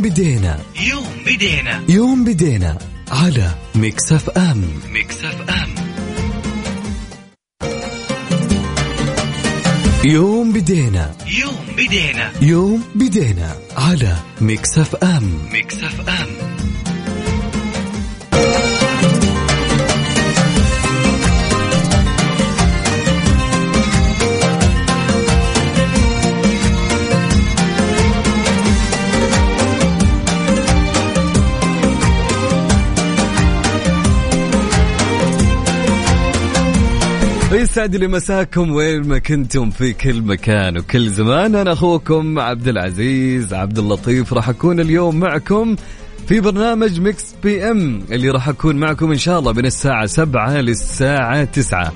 بدينا. يوم بدينا. يوم بدينا على ميكس FM. ميكس FM. يوم بدينا. يوم بدينا. يوم بدينا على ميكس FM. ميكس FM. يسعد لي مساكم وين ما كنتم في كل مكان وكل زمان. أنا أخوكم عبد العزيز عبد اللطيف. راح أكون اليوم معكم في برنامج ميكس PM اللي راح أكون معكم إن شاء الله من الساعة سبعة للساعة تسعة.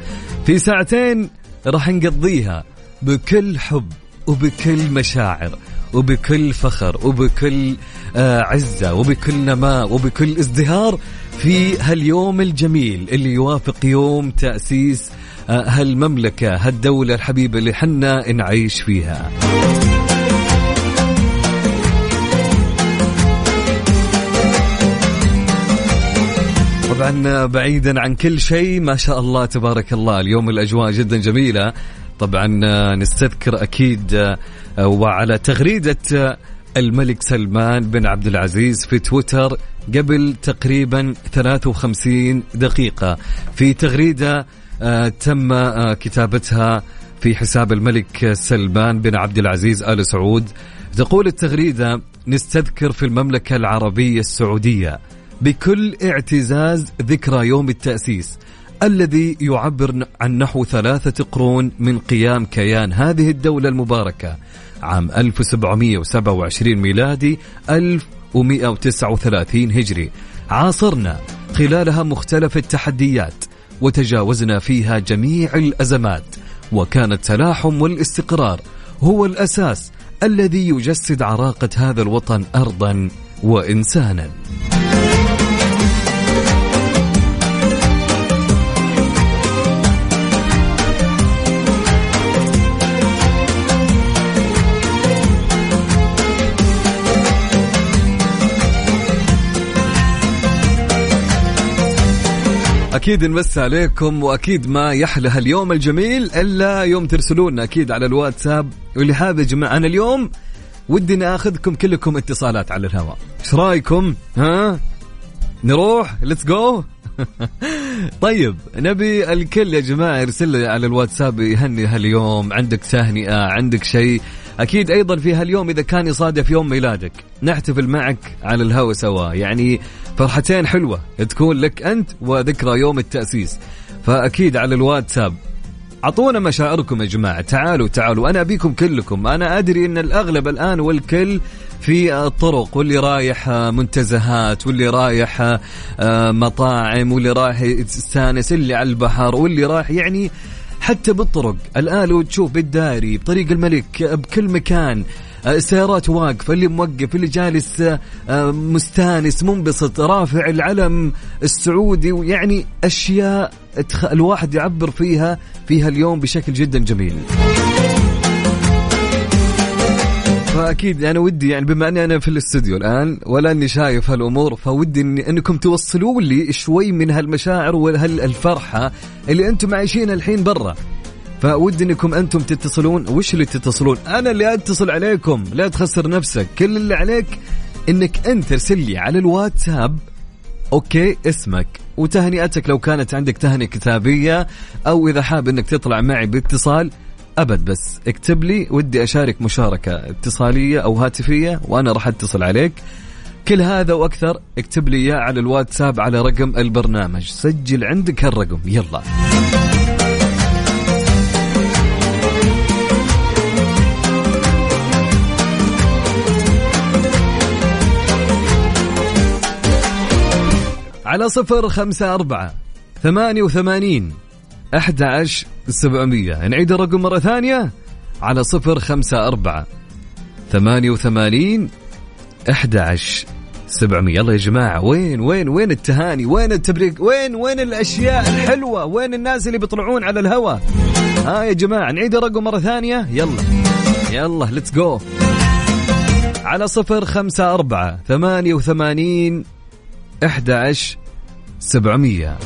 في ساعتين راح نقضيها بكل حب وبكل مشاعر وبكل فخر وبكل آه عزة وبكل نماء وبكل ازدهار في هاليوم الجميل اللي يوافق يوم تأسيس هالمملكة هالدولة الحبيبة اللي حنا نعيش فيها؟ طبعا بعيدا عن كل شيء ما شاء الله تبارك الله اليوم الأجواء جدا جميلة. طبعا نستذكر أكيد وعلى تغريدة الملك سلمان بن عبد العزيز في تويتر قبل تقريبا 53 دقيقة. في تغريدة آه، تم آه، كتابتها في حساب الملك سلمان بن عبد العزيز آل سعود. تقول التغريدة نستذكر في المملكة العربية السعودية بكل اعتزاز ذكرى يوم التأسيس الذي يعبر عن نحو ثلاثة قرون من قيام كيان هذه الدولة المباركة عام 1727 ميلادي 1139 هجري. عاصرنا خلالها مختلف التحديات. وتجاوزنا فيها جميع الأزمات وكان التلاحم والاستقرار هو الأساس الذي يجسد عراقة هذا الوطن أرضا وإنسانا. أكيد نمسي عليكم وأكيد ما يحلى هاليوم الجميل إلا يوم ترسلون أكيد على الواتساب. واللي حاب يا جماعة أنا اليوم ودي إني آخذكم كلكم اتصالات على الهواء. إيش رأيكم؟ ها؟ نروح؟ let's go طيب نبي الكل يا جماعة يرسل لي على الواتساب يهني هاليوم. عندك تهنئة عندك شيء. أكيد أيضا في هاليوم إذا كان يصادف يوم ميلادك. نحتفل معك على الهوا سوا. يعني فرحتين حلوة تكون لك أنت وذكرى يوم التأسيس. فأكيد على الواتساب. أعطونا مشاعركم يا جماعة. تعالوا تعالوا. أنا أبيكم كلكم. أنا أدري إن الأغلب الآن والكل في الطرق واللي رايح منتزهات واللي رايح آه، مطاعم واللي رايح يستانس اللي على البحر واللي رايح يعني حتى بالطرق. الآن لو تشوف بالداري بطريق الملك بكل مكان السيارات واقفة اللي موقف اللي جالس آه، مستانس منبسط رافع العلم السعودي ويعني أشياء الواحد يعبر فيها فيها اليوم بشكل جدا جميل. فأكيد أنا ودي يعني بما أني أنا في الاستوديو الآن ولا أني شايف هالأمور فودي إني أنكم توصلوا لي شوي من هالمشاعر وهالفرحة اللي أنتم عايشينها الحين برا. فودي انكم أنتم تتصلون وش اللي تتصلون؟ أنا اللي أتصل عليكم لا تخسر نفسك كل اللي عليك إنك أنت ترسل لي على الواتساب okay اسمك وتهنئتك لو كانت عندك تهنئة كتابية أو إذا حاب إنك تطلع معي باتصال أبد بس اكتب لي ودي أشارك مشاركة اتصالية أو هاتفية وأنا راح أتصل عليك. كل هذا وأكثر اكتب لي إياه على الواتساب على رقم البرنامج سجل عندك هالرقم يلا. على صفر خمسة أربعة ثمانية وثمانين أحد عشر سبعمية. نعيد الرقم مرة ثانية على صفر خمسة أربعة ثمانية وثمانين أحد عشر سبعمية. يلا يا جماعة وين وين وين التهاني؟ وين التبريك وين وين الأشياء الحلوة؟ وين الناس اللي بيطلعون على الهواء ها يا جماعة نعيد الرقم مرة ثانية. يلا. يلا let's go على صفر خمسة أربعة ثمانية وثمانين أحد عشر سبعمية.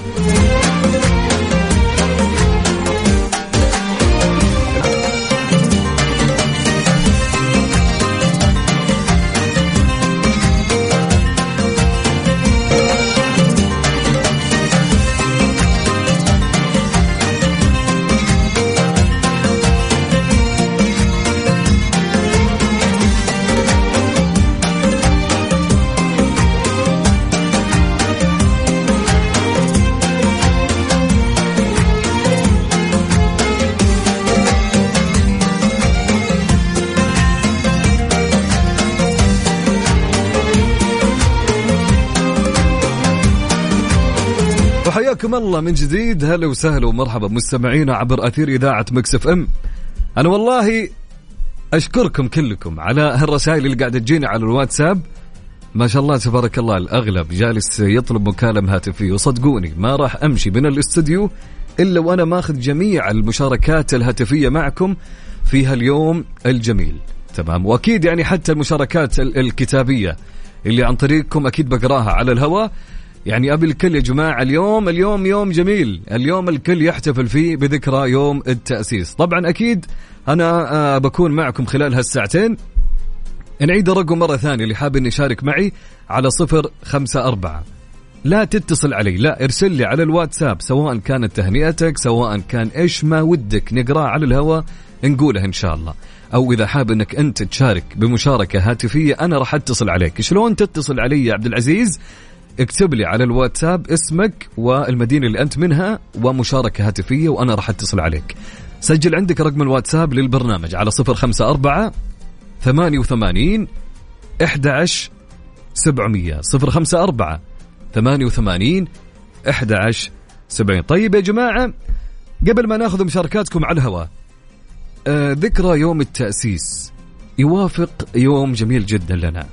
حياكم الله من جديد. هلا وسهلا ومرحبا مستمعينا عبر أثير إذاعة Mix FM. أنا والله أشكركم كلكم على هالرسائل اللي قاعدة تجيني على الواتساب. ما شاء الله تبارك الله الأغلب جالس يطلب مكالمة هاتفية وصدقوني. ما راح أمشي من الاستوديو إلا وأنا ماخذ جميع المشاركات الهاتفية معكم في هاليوم الجميل. تمام؟ وأكيد يعني حتى المشاركات الكتابية اللي عن طريقكم أكيد بقراها على الهواء. يعني أبي الكل يا جماعة اليوم اليوم يوم جميل. اليوم الكل يحتفل فيه بذكرى يوم التأسيس. طبعا أكيد أنا آه، بكون معكم خلال هالساعتين. نعيد الرقم مرة ثانية اللي حاب إني يشارك معي على صفر خمسة أربعة. لا تتصل علي لا ارسل لي على الواتساب سواء كانت تهنئتك سواء كان إيش ما ودك نقراه على الهواء نقوله إن شاء الله. أو إذا حاب إنك أنت تشارك بمشاركة هاتفية أنا راح أتصل عليك. شلون تتصل علي يا عبد العزيز؟ اكتب لي على الواتساب اسمك والمدينة اللي أنت منها ومشاركة هاتفية وأنا راح أتصل عليك. سجل عندك رقم الواتساب للبرنامج على صفر خمسة أربعة ثمانية وثمانين إحدى عشر سبعمية. صفر خمسة أربعة ثمانية وثمانين إحدى عشر سبعين طيب يا جماعة قبل ما ناخذ مشاركاتكم على الهواء آه ذكرى يوم التأسيس يوافق يوم جميل جدا لنا.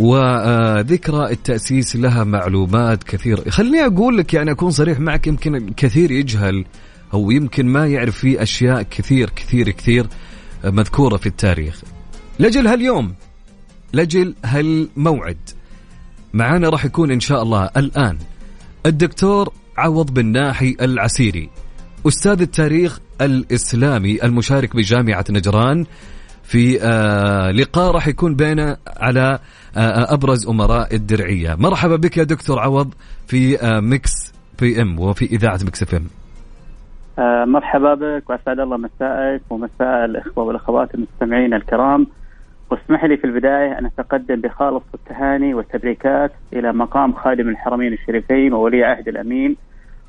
وذكرى التأسيس لها معلومات كثيرة خليني أقول لك يعني أكون صريح معك يمكن الكثير يجهل أو يمكن ما يعرف في أشياء كثير كثير كثير مذكورة في التاريخ. لجل هاليوم لجل هالموعد معانا راح يكون إن شاء الله الآن الدكتور عوض بن ناحي العسيري أستاذ التاريخ الإسلامي المشارك بجامعة نجران في آه لقاء راح يكون بينه على آه أبرز أمراء الدرعية. مرحبا بك يا دكتور عوض في آه Mix PM وفي إذاعة ميكس إف إم. مرحبا بك وأسعد الله مسائك ومساء الإخوة والأخوات المستمعين الكرام. واسمح لي في البداية أن أتقدم بخالص التهاني والتبريكات إلى مقام خادم الحرمين الشريفين وولي عهده الأمين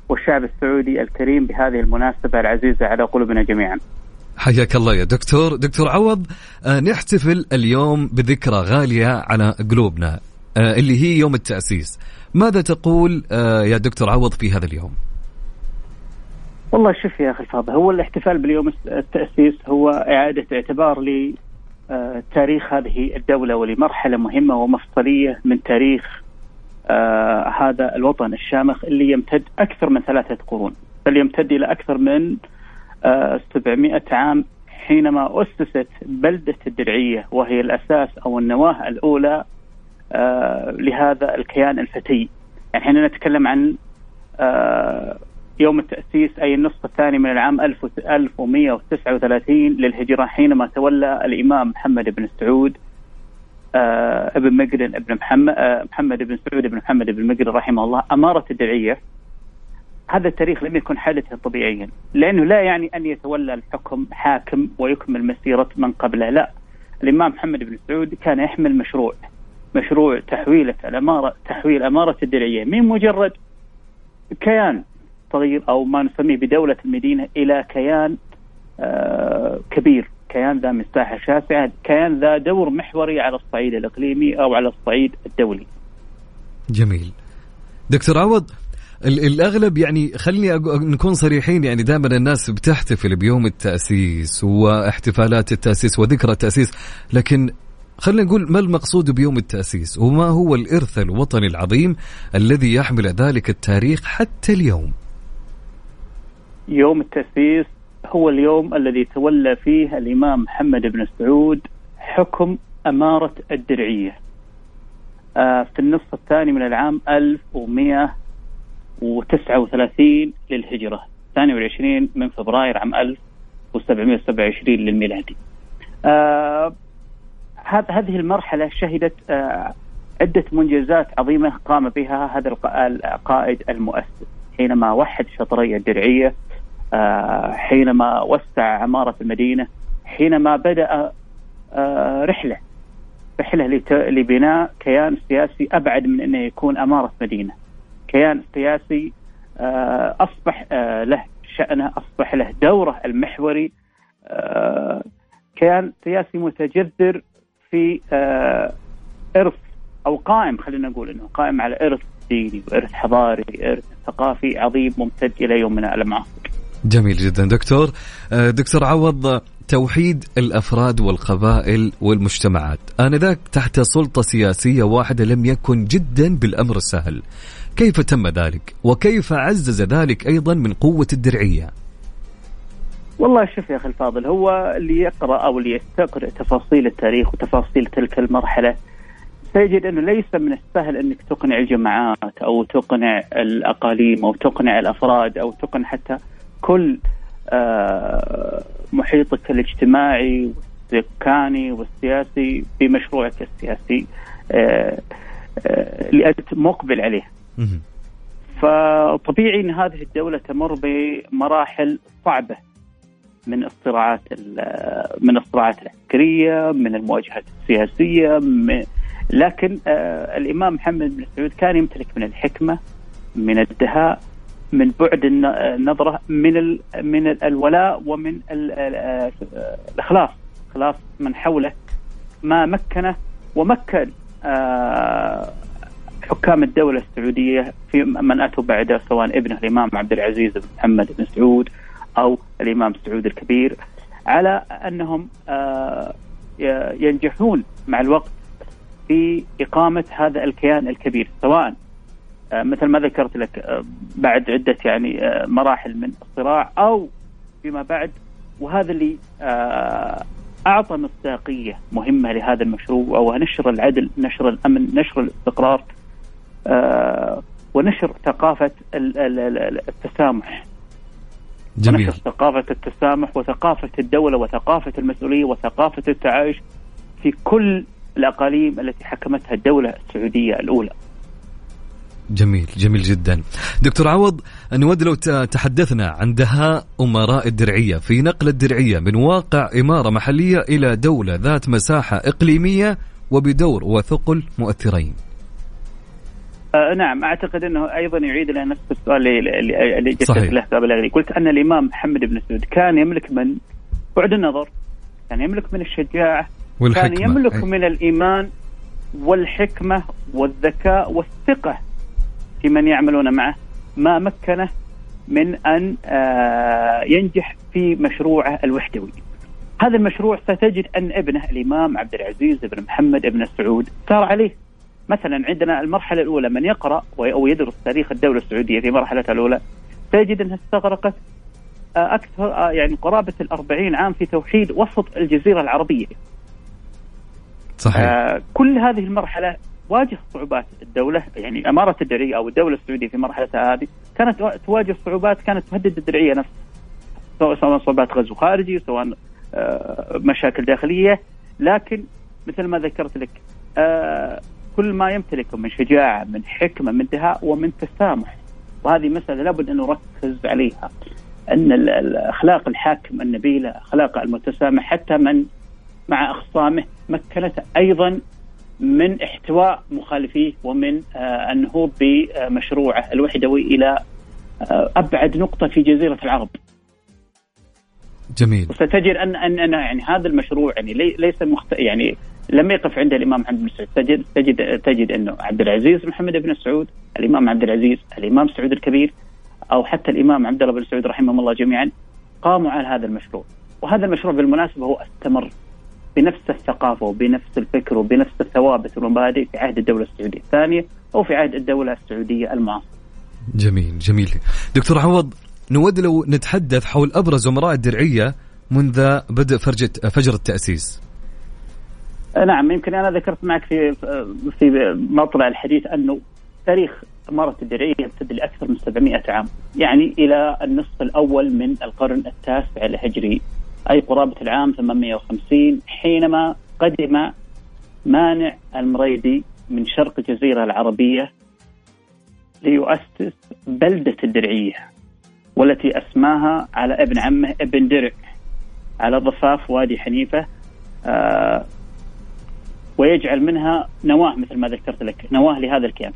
والشعب السعودي الكريم بهذه المناسبة العزيزة على قلوبنا جميعا. حياك الله يا دكتور. دكتور عوض آه نحتفل اليوم بذكرى غالية على قلوبنا آه اللي هي يوم التأسيس. ماذا تقول آه يا دكتور عوض في هذا اليوم؟ والله شوف يا أخي الفاضل هو الاحتفال باليوم التأسيس هو إعادة اعتبار ل تاريخ هذه الدولة ولمرحلة مهمة ومفصلية من تاريخ هذا الوطن الشامخ اللي يمتد أكثر من ثلاثة قرون بل يمتد إلى أكثر من 700 عام حينما أسست بلدة الدرعية وهي الأساس أو النواة الأولى آه، لهذا الكيان الفتي. يعني حين نتكلم عن آه، يوم التأسيس أي النصف الثاني من العام 1139 للهجرة حينما تولى الإمام محمد بن سعود آه، ابن مقرن ابن محمد محمد بن سعود بن محمد بن مقرن رحمه الله أمارة الدرعية. هذا التاريخ لم يكن حادثا طبيعيا لأنه لا يعني أن يتولى الحكم حاكم ويكمل مسيرة من قبله لا. الإمام محمد بن سعود كان يحمل مشروع مشروع تحويله الأمارة تحويل أمارة الدرعية من مجرد كيان صغير أو ما نسميه بدولة المدينة إلى كيان آه كبير كيان ذا مساحه شاسعه كيان ذا دور محوري على الصعيد الإقليمي أو على الصعيد الدولي. جميل. دكتور عوض الأغلب يعني خليني نكون صريحين يعني دائما الناس بتحتفل بيوم التأسيس واحتفالات التأسيس وذكرى التأسيس لكن خلينا نقول ما المقصود بيوم التأسيس؟ وما هو الإرث الوطني العظيم الذي يحمل ذلك التاريخ حتى اليوم؟ يوم التأسيس هو اليوم الذي تولى فيه الإمام محمد بن سعود حكم أمارة الدرعية. آه، في النصف الثاني من العام 1139 للهجرة. 22 من فبراير عام 1727 للميلادي. آه، هذ- هذه المرحلة شهدت آه، عدة منجزات عظيمة قام بها هذا الق- القائد المؤسس. حينما وحد شطري الدرعية آه، حينما وسع عمارة المدينة حينما بدأ آه، رحلة رحلة لبناء كيان سياسي أبعد من أنه يكون أمارة مدينة. كيان سياسي آه، أصبح آه، له شأنه أصبح له دوره المحوري. آه، كيان سياسي متجذر في إرث أو قائم خلينا نقول أنه قائم على إرث ديني وإرث حضاري إرث ثقافي عظيم ممتد إلى يومنا المعاصر. جميل جدا. دكتور دكتور عوض توحيد الأفراد والقبائل والمجتمعات. آنذاك تحت سلطة سياسية واحدة لم يكن جدا بالأمر السهل. كيف تم ذلك وكيف عزز ذلك أيضا من قوة الدرعية والله شوف يا أخي الفاضل هو اللي يقرأ أو اللي يستقرأ تفاصيل التاريخ وتفاصيل تلك المرحلة سيجد أنه ليس من السهل أنك تقنع الجماعات أو تقنع الأقاليم أو تقنع الأفراد أو تقنع حتى كل آه، محيطك الاجتماعي والسكاني والسياسي بمشروعك السياسي آه، آه، اللي انت مقبل عليه. فطبيعي إن هذه الدولة تمر بمراحل صعبة من الصراعات ال- من الصراعات العسكرية، من المواجهات السياسية، م- لكن آه، الإمام محمد بن سعود كان يمتلك من الحكمة، من الدهاء، من بعد الن- النظرة، من من ال- الولاء ومن آه، الإخلاص، إخلاص من حوله ما مكنه ومكن آه، حكام الدولة السعودية في من أتوا بعده سواء ابنه الإمام عبد العزيز بن محمد بن سعود أو الإمام سعود الكبير على أنهم آه، ينجحون مع الوقت في إقامة هذا الكيان الكبير سواء آه، مثل ما ذكرت لك آه، بعد عدة يعني مراحل من الصراع أو فيما بعد. وهذا اللي أعطى مصداقية مهمة لهذا المشروع ونشر العدل نشر الأمن نشر الاستقرار ونشر ثقافة ال- ال- ال- التسامح. جميل. ونشر ثقافة التسامح وثقافة الدولة وثقافة المسؤولية وثقافة التعايش في كل الأقاليم التي حكمتها الدولة السعودية الأولى. جميل جميل جدا. دكتور عوض نود لو تحدثنا عن دهاء أمراء الدرعية. في نقل الدرعية من واقع إمارة محلية إلى دولة ذات مساحة إقليمية وبدور وثقل مؤثرين. آه نعم أعتقد إنه أيضا يعيد لنا نفس السؤال اللي اللي. له قبل قليل قلت أن الإمام محمد بن سعود كان يملك من بعد النظر كان يملك من الشجاعة والحكمة كان يملك أي. من الإيمان والحكمة والذكاء والثقة في من يعملون معه ما مكنه من أن آه، ينجح في مشروعه الوحدوي. هذا المشروع ستجد أن ابنه الإمام عبد العزيز بن محمد بن سعود سار عليه. مثلا عندنا المرحلة الأولى من يقرأ أو يدرس تاريخ الدولة السعودية في مرحلتها الأولى سيجد أنها استغرقت آه، أكثر آه، يعني قرابة الأربعين عام في توحيد وسط الجزيرة العربية. صحيح. آه كل هذه المرحلة واجه صعوبات الدولة يعني أمارة الدرعية أو الدولة السعودية في مرحلتها هذه كانت تواجه صعوبات كانت تهدد الدرعية نفسها. سواء صعوبات غزو خارجي سواء آه مشاكل داخلية. لكن مثل ما ذكرت لك آه كل ما يمتلكه من شجاعة من حكمة من دهاء ومن تسامح. وهذه مسألة لابد أن نركز عليها. أن ال- الأخلاق الحاكم النبيله اخلاق المتسامح حتى من مع أخصامه مكنته. أيضا من احتواء مخالفيه ومن آه، النهوض بمشروعه الوحدوي إلى آه، أبعد نقطة في جزيرة العرب. جميل. وستجد ان ان أن يعني هذا المشروع يعني لي- ليس مخت... يعني لم يقف عند الإمام محمد بن سعود. تجد تجد تجد أنه عبد العزيز محمد بن سعود الإمام عبد العزيز الإمام سعود الكبير أو حتى الإمام عبد الله بن سعود رحمهم الله جميعا قاموا على هذا المشروع. وهذا المشروع بالمناسبة هو استمر بنفس الثقافة وبنفس الفكر وبنفس الثوابت والمبادئ في عهد الدولة السعودية الثانية أو في عهد الدولة السعودية المعاصره. جميل جميل. دكتور عوض نود لو نتحدث حول أبرز امراء الدرعيه منذ بدء فرجة فجر التأسيس. نعم يمكن أنا ذكرت معك في في مطلع الحديث انه تاريخ امارة الدرعية يمتد لأكثر من 700 عام، يعني إلى النصف الأول من القرن التاسع الهجري أي قرابة العام 850 حينما قدم مانع المريدي من شرق الجزيرة العربية ليؤسس بلدة الدرعية. والتي أسماها على ابن عمه ابن درع على ضفاف وادي حنيفة آه ويجعل منها نواة مثل ما ذكرت لك نواة لهذا الكيان.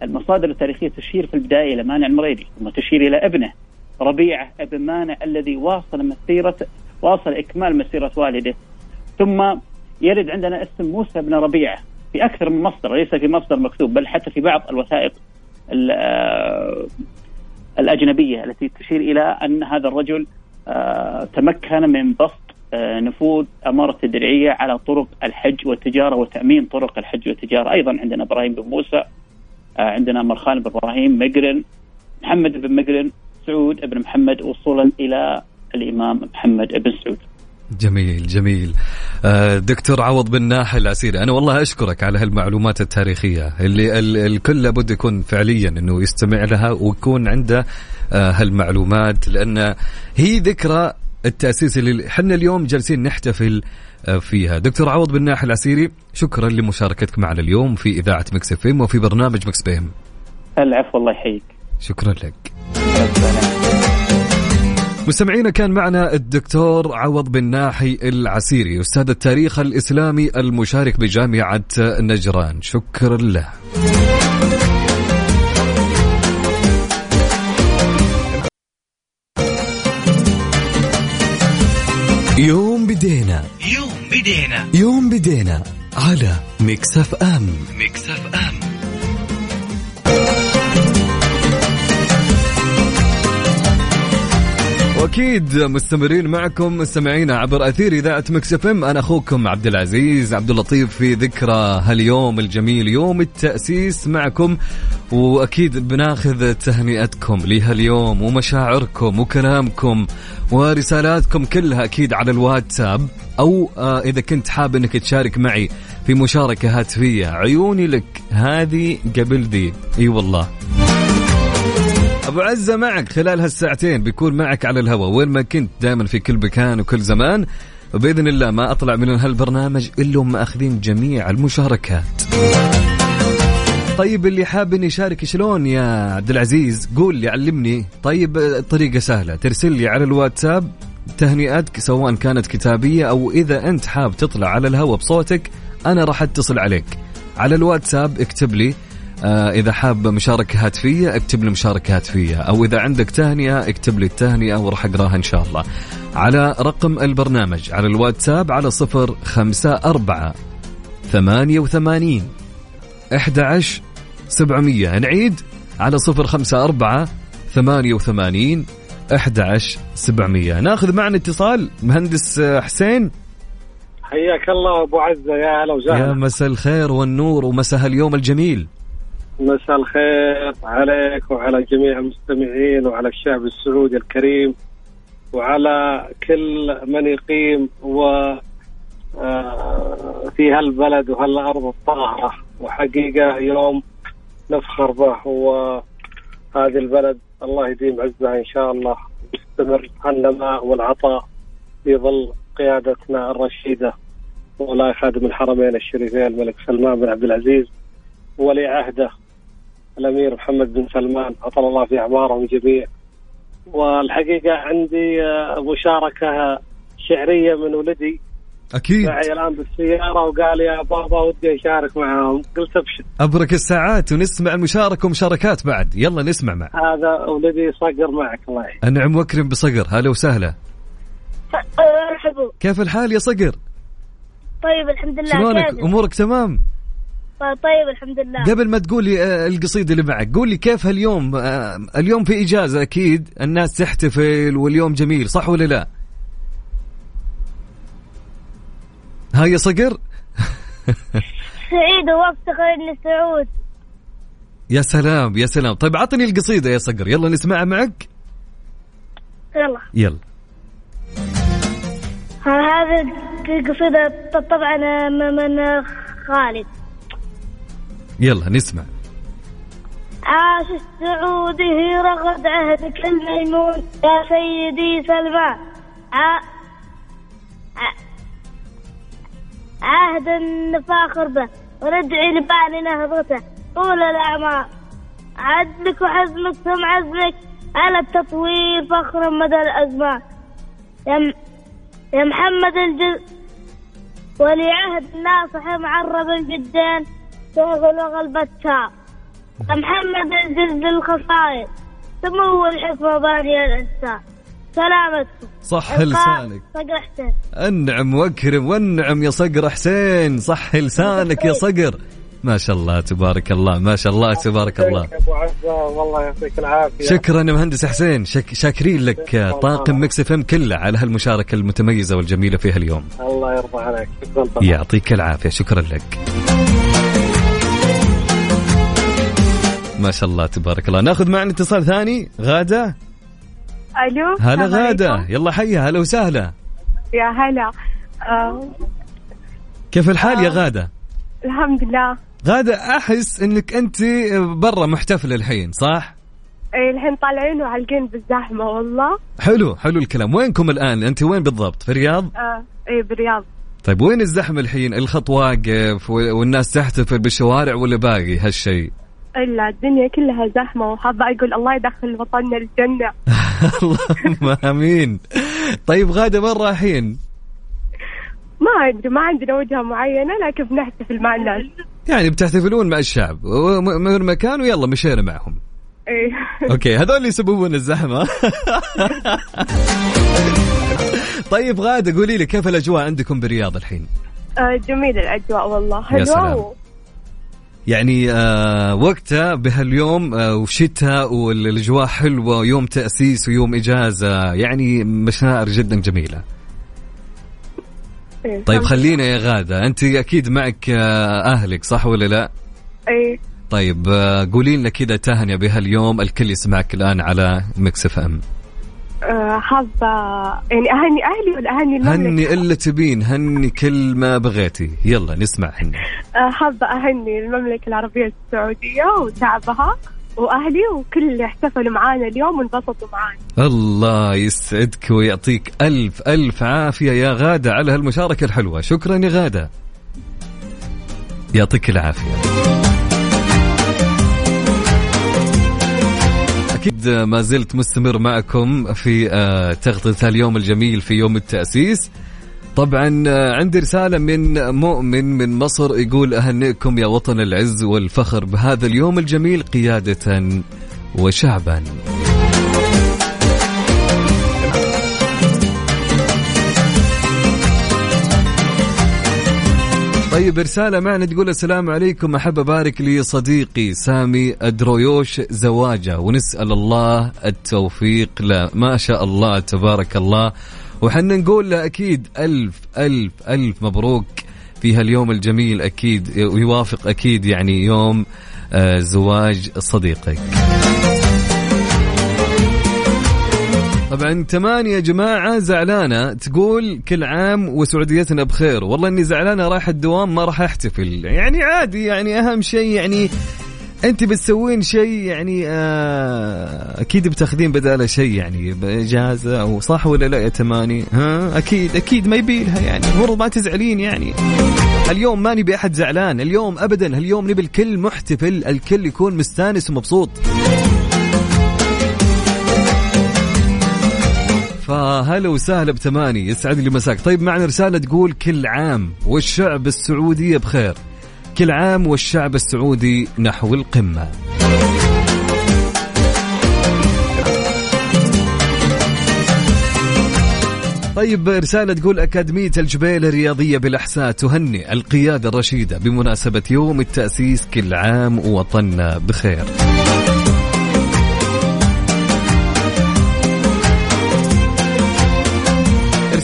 فالمصادر التاريخية تشير في البداية إلى مانع المريدي ثم تشير إلى ابنه ربيعة ابن مانع الذي واصل مسيرة واصل إكمال مسيرة والده. ثم يرد عندنا اسم موسى بن ربيعة في أكثر من مصدر ليس في مصدر مكتوب بل حتى في بعض الوثائق ال- آه، الأجنبية التي تشير إلى أن هذا الرجل آه، تمكن من بسط آه، نفوذ أمارة الدرعية على طرق الحج والتجارة وتأمين طرق الحج والتجارة. أيضا عندنا إبراهيم بن موسى آه، عندنا مرخان بن إبراهيم مقرن محمد بن مقرن سعود بن محمد وصولا إلى الإمام محمد بن سعود. جميل جميل. آه، دكتور عوض بن ناحي العسيري أنا والله أشكرك على هالمعلومات التاريخية اللي ال- الكل لابد يكون فعليا إنه يستمع لها ويكون عنده آه، هالمعلومات لأن هي ذكرى التأسيس اللي إحنا اليوم جالسين نحتفل آه، فيها. دكتور عوض بن ناحي العسيري شكرا لمشاركتك معنا اليوم في إذاعة Mix F وفي برنامج Mix PM العفو الله يحييك. شكرا لك. مستمعينا كان معنا الدكتور عوض بن ناحي العسيري أستاذ التاريخ الإسلامي المشارك بجامعة نجران. شكرا له. يوم بدينا. يوم بدينا. يوم بدينا على Mix FM. Mix F وأكيد مستمرين معكم مستمعينا عبر أثير إذاعة Mix FM. أنا أخوكم عبد العزيز عبد اللطيف في ذكرى هاليوم الجميل يوم التأسيس معكم. وأكيد بناخذ تهنئتكم لهاليوم ومشاعركم وكلامكم ورسالاتكم كلها أكيد على الواتساب. أو آه إذا كنت حاب إنك تشارك معي في مشاركة هاتفية عيوني لك هذه قبل ذي. إي والله. أبو عزة معك. خلال هالساعتين بيكون معك على الهواء وين ما كنت دائما في كل مكان وكل زمان. وبإذن الله ما أطلع من هالبرنامج إلا هم أخذين جميع المشاركات. طيب اللي حاب إني يشارك شلون يا عبد العزيز؟ قول لي علمني. طيب آه، طريقة سهلة. ترسل لي على الواتساب تهنئتك سواء كانت كتابية أو إذا أنت حاب تطلع على الهواء بصوتك أنا راح أتصل عليك. على الواتساب اكتب لي إذا حاب مشاركة هاتفية اكتب لي مشاركة هاتفية. أو إذا عندك تهنئة اكتب لي التهنئة وراح أقراها إن شاء الله. على رقم البرنامج على الواتساب على صفر خمسة أربعة ثمانية وثمانين أحد عشر سبعمية. نعيد على صفر خمسة أربعة ثمانية وثمانين أحد عشر سبعمية. ناخذ معنا اتصال مهندس آه، حسين. حياك الله أبو عزة يا هلا يا وسهلا مساء الخير والنور ومساء اليوم الجميل. مساء الخير عليك وعلى جميع المستمعين وعلى الشعب السعودي الكريم وعلى كل من يقيم و آه، في هالبلد وهالارض الطاهرة. وحقيقة يوم نفخر به هو هذه البلد. الله يديم عزها إن شاء الله. ويستمر النماء والعطاء في ظل قيادتنا الرشيدة مولاي خادم الحرمين الشريفين الملك سلمان بن عبد العزيز ولي عهده. الأمير محمد بن سلمان أطال الله في اعمارهم جميع والحقيقة عندي آه، مشاركة شعرية من ولدي. أكيد. معي الآن بالسيارة وقال يا بابا ودي أشارك معهم قلت أبشر. أبرك الساعات ونسمع المشاركة ومشاركات بعد. يلا نسمع مع هذا ولدي صقر معك الله يحييك أنعم وأكرم بصقر. هلا وسهلا. مرحبا كيف الحال يا صقر؟ طيب الحمد لله. شلونك؟ أمورك تمام؟ طيب الحمد لله. قبل ما تقول لي آه، القصيدة اللي معك قول لي كيف هاليوم آه، اليوم في إجازة أكيد الناس تحتفل واليوم جميل صح ولا لا؟ هاي صقر. سعيد ووقت خير لسعود يا سلام يا سلام. طيب عطني القصيدة يا صقر. يلا نسمعها معك. يلا. يلا. هذه القصيدة طبعا من خالد. يلا نسمع. عاش السعودي رغد عهدك الميمون يا سيدي سلمان ع... عهد نفاخر به وندعي لبان نهضته. طول الأعمار عدلك وحزمك ثم عزمك على التطوير فخرا مدى الأزمان. يا. يا محمد الجز ولي عهد ناصح معرب جدا شغل البتار يا محمد الجز الخصائص. سمو الحكمة باني الإنسان. سلامتكم. صح لسانك. صقر حسين. أنعم وأكرم وأنعم يا صقر حسين. صح لسانك يا صقر. ما شاء الله تبارك الله. ما شاء الله تبارك الله. أبو عزة والله يعطيك العافية. شكرا يا مهندس حسين. شك شاكرين لك. طاقم Mix FM كله على هالمشاركة المتميزة والجميلة في هاليوم الله يرضى عليك. شكرا يعطيك العافية. شكرا لك. ما شاء الله تبارك الله. ناخذ معنا اتصال ثاني. غادة؟ ألو؟ هلا غادة. يلا حيا. هلا وسهلا. يا هلا. آه كيف الحال يا غادة؟ الحمد لله. غادة أحس إنك أنت برا محتفلة الحين صح؟ إيه الحين طالعين وعالقين بالزحمة والله. حلو حلو الكلام. وينكم الآن؟ أنت وين بالضبط؟ في الرياض؟ آه إيه بالرياض. طيب وين الزحمة الحين؟ الخط واقف والناس تحتفل بالشوارع ولا باقي هالشيء؟ الدنيا كلها زحمة وحابة أقول الله يدخل وطننا الجنة. اللهم آمين. طيب غادة وين رايحين؟ ما ادري ما عندنا وجهة معينة لكن بنحتفل مع الناس. يعني بتحتفلون مع الشعب. من مكان ويلا مشينا معهم. إيه. أوكي هذول اللي يسببون الزحمة. طيب غادة قولي لي كيف الأجواء عندكم بالرياض الحين؟ آه جميل الأجواء والله. حلوة يعني آه وقتها بهاليوم آه وشتاء والأجواء حلوة يوم تأسيس ويوم إجازة يعني مشاعر جدا جميلة. إيه طيب خلينا يا غادة أنت أكيد معك آه أهلك صح ولا لا. إيه. طيب آه قولي لنا كذا تهنئه بهاليوم الكل يسمعك الآن على Mix FM. حابه يعني أهني أهلي ولا أهني المملكة؟ هني الا تبين هني كل ما بغيتي. يلا نسمع هني. حابة أهني المملكة العربية السعودية وشعبها وأهلي وكل اللي احتفلوا معانا اليوم وانبسطوا معانا. الله يسعدك ويعطيك ألف ألف عافية يا غادة على هالمشاركة الحلوة. شكرا يا غادة. يعطيك العافية. أكيد ما زلت مستمر معكم في آه، تغطية اليوم الجميل في يوم التأسيس. طبعا آه، عندي رسالة من مؤمن من مصر يقول أهنئكم يا وطن العز والفخر بهذا اليوم الجميل قيادة وشعبا. طيب رسالة معنا تقول السلام عليكم. أحب أبارك لصديقي سامي أدرويوش زواجة ونسأل الله التوفيق له. ما شاء الله تبارك الله. وحنا نقول له أكيد ألف ألف ألف مبروك في هاليوم الجميل أكيد ويوافق أكيد يعني يوم آه، زواج صديقك. طبعا تمان يا جماعة زعلانة تقول كل عام وسعوديتنا بخير. والله إني زعلانة رايح الدوام ما راح أحتفل. يعني عادي يعني أهم شيء يعني أنت بتسوين شيء يعني آه أكيد بتاخذين بدالة شيء يعني إجازة أو صح ولا لا يا تماني؟ ها؟ أكيد أكيد ما يبيلها يعني. المفروض ما تزعلين يعني. اليوم ما نبي احد زعلان. اليوم ابدا اليوم نبي الكل محتفل الكل يكون مستانس ومبسوط. فهلا وسهلا بتماني يسعد لي مساك. طيب معنا رسالة تقول كل عام والشعب السعودي بخير. كل عام والشعب السعودي نحو القمة. طيب رسالة تقول أكاديمية الجبيل الرياضية بالأحساء تهنئ القيادة الرشيدة بمناسبة يوم التأسيس كل عام ووطننا بخير.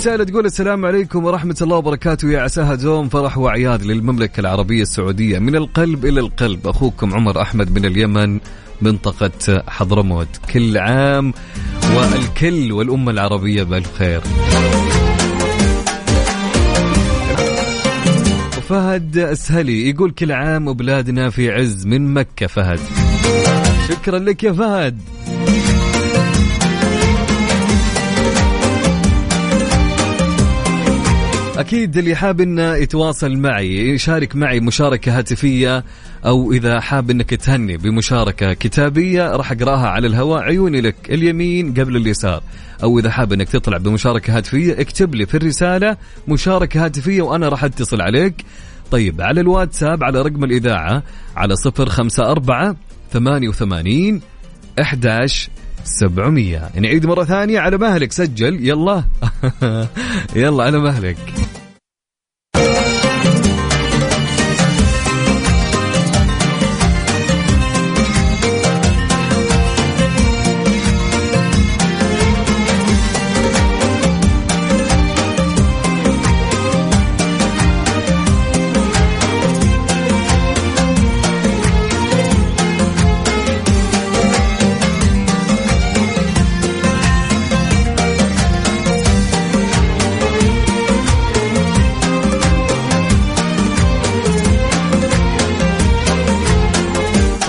رسالة تقول السلام عليكم ورحمة الله وبركاته يا عساها دوم فرح وأعياد للمملكة العربية السعودية. من القلب إلى القلب أخوكم عمر أحمد من اليمن منطقة حضرموت. كل عام والكل والأمة العربية بألف خير فهد أسهلي يقول كل عام وبلادنا في عز من مكة فهد. شكرا لك يا فهد. أكيد اللي حاب إنه يتواصل معي يشارك معي مشاركة هاتفية أو إذا حاب إنك تهني بمشاركة كتابية راح أقرأها على الهواء عيوني لك اليمين قبل اليسار. أو إذا حاب إنك تطلع بمشاركة هاتفية اكتب لي في الرسالة مشاركة هاتفية وأنا راح أتصل عليك. طيب على الواتساب على رقم الإذاعة على صفر خمسة أربعة ثمانية وثمانين أحداش سبعمية نعيد مرة ثانية على مهلك سجل. يلا. يلا على مهلك.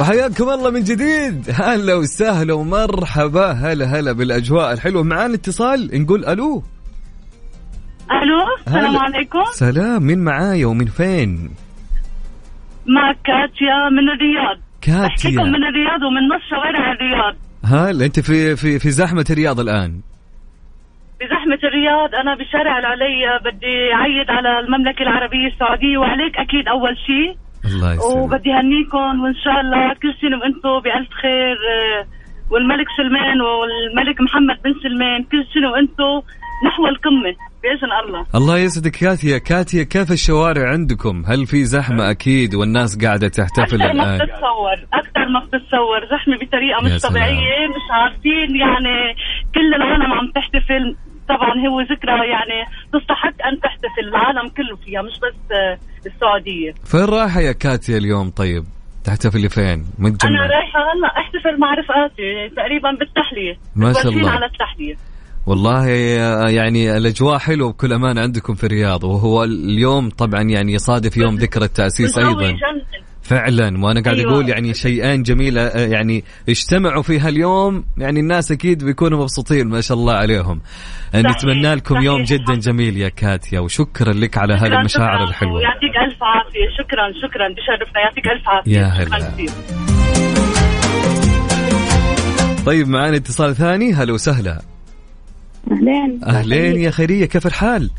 وحياكم الله من جديد. هلا وسهلا ومرحبا. هلا هلا بالأجواء الحلوة. معانا اتصال نقول ألو. ألو السلام. عليكم. سلام. مين معايا ومن فين؟ معك كاتيا من الرياض. كاتيا. من الرياض ومن نص شوارع الرياض؟ هلا أنت في في في زحمة الرياض الآن. بزحمة الرياض. أنا بشارع العلي بدي أعيد على المملكة العربية السعودية وعليك أكيد أول شيء. الله يسلمك. وبدي هنيكم وإن شاء الله كل سنة وأنتم بألف خير آه، والملك سلمان والملك محمد بن سلمان كل سنة وأنتم نحو القمة بإذن الله. الله يسعدك. كاتيا كاتيا كيف الشوارع عندكم؟ هل في زحمة أكيد والناس قاعدة تحتفل أكثر ما بتتصور أكثر ما بتتصور زحمة بطريقة يا مش سلام. طبيعية مش عارفين يعني كل العالم عم تحتفل. طبعا هو ذكرى يعني تستحق أن تحتفل العالم كله فيها مش بس آه، السعودية. فين رايحة يا كاتيا اليوم طيب؟ تحتفلي فين؟ متجمع رايحة هلا أحتفل مع رفقاتي تقريبا بالتحلية. ما شاء الله. على التحلية. والله يعني الأجواء حلوة بكل امانه عندكم في الرياض وهو اليوم طبعا يعني يصادف يوم ذكرى التأسيس أيضا. فعلا. وأنا قاعد أيوة. أقول يعني شيئين جميله آه، يعني اجتمعوا في هاليوم يعني الناس أكيد بيكونوا مبسوطين ما شاء الله عليهم. صحيح، نتمنى لكم صحيح. يوم جدا جميل يا كاتيا وشكرا لك على هذه المشاعر شكراً، الحلوة. ويعطيك ألف عافية. شكرا شكرا. بشرفنا. يعطيك ألف عافية. يا هلا. طيب معانا اتصال ثاني. هلا وسهلا. أهلين. أهلين يا خيرية. كيف الحال؟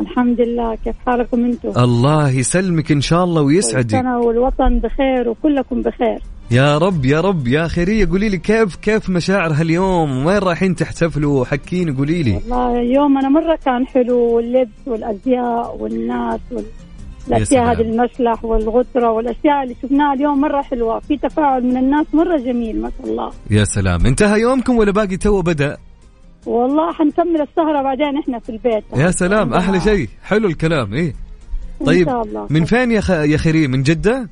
الحمد لله كيف حالكم أنتم؟ الله يسلمك إن شاء الله ويسعدك. السنة والوطن بخير وكلكم بخير. يا رب يا رب يا خيرية قولي لي كيف كيف مشاعر هاليوم؟ وين رايحين تحتفلوا؟ حكيني قولي لي. والله يومنا مرة كان حلو واللبس والأزياء والناس يا والأشياء سلام. هذه المسلح والغترة والأشياء اللي شفناها اليوم مرة حلوة. في تفاعل من الناس مرة جميل ما شاء الله. يا سلام. انتهى يومكم ولا باقي تو بدا والله حنكمل السهرة بعدين إحنا في البيت. يا سلام أحلى شيء. حلو الكلام إيه. إن طيب شاء الله. من فين يا خ... يا خيريه من جدة؟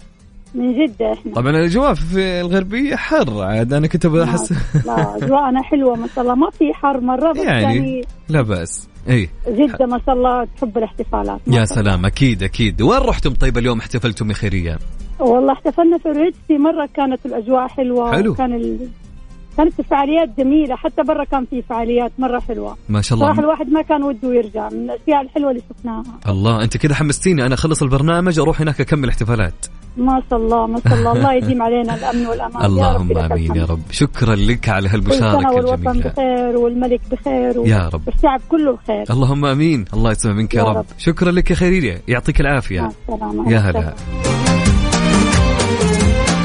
من جدة إحنا. طبعا الاجواء في الغربية حر عاد. أنا كنت بحس لا أجواءنا حلوة ما شاء الله. ما في حر مرة بس يعني يعني لا بأس. اي جدة ما شاء الله تحب الاحتفالات. يا. سلام أكيد أكيد. وين رحتم طيب اليوم احتفلتم يا خيرية؟ والله احتفلنا في رويتسي مرة كانت الأجواء حلوة حلو. كان ال... كانت الفعاليات جميلة حتى برا كان في فعاليات مرة حلوة. ما شاء صراحة الله الواحد ما كان وده يرجع من الأشياء الحلوة اللي شفناها. الله أنت كده حمستيني. أنا أخلص البرنامج أروح هناك أكمل احتفالات. ما شاء الله ما شاء الله. الله يديم علينا الأمن والأمان. يا اللهم آمين يا. رب. شكرا لك على هالمشاركة والوطن الجميلة. بخير والملك بخير و... يا رب. والشعب كله بخير. اللهم آمين. الله يسمع منك يا يا رب. رب. شكرا لك يا خيرية. يعطيك العافية. يا هلا.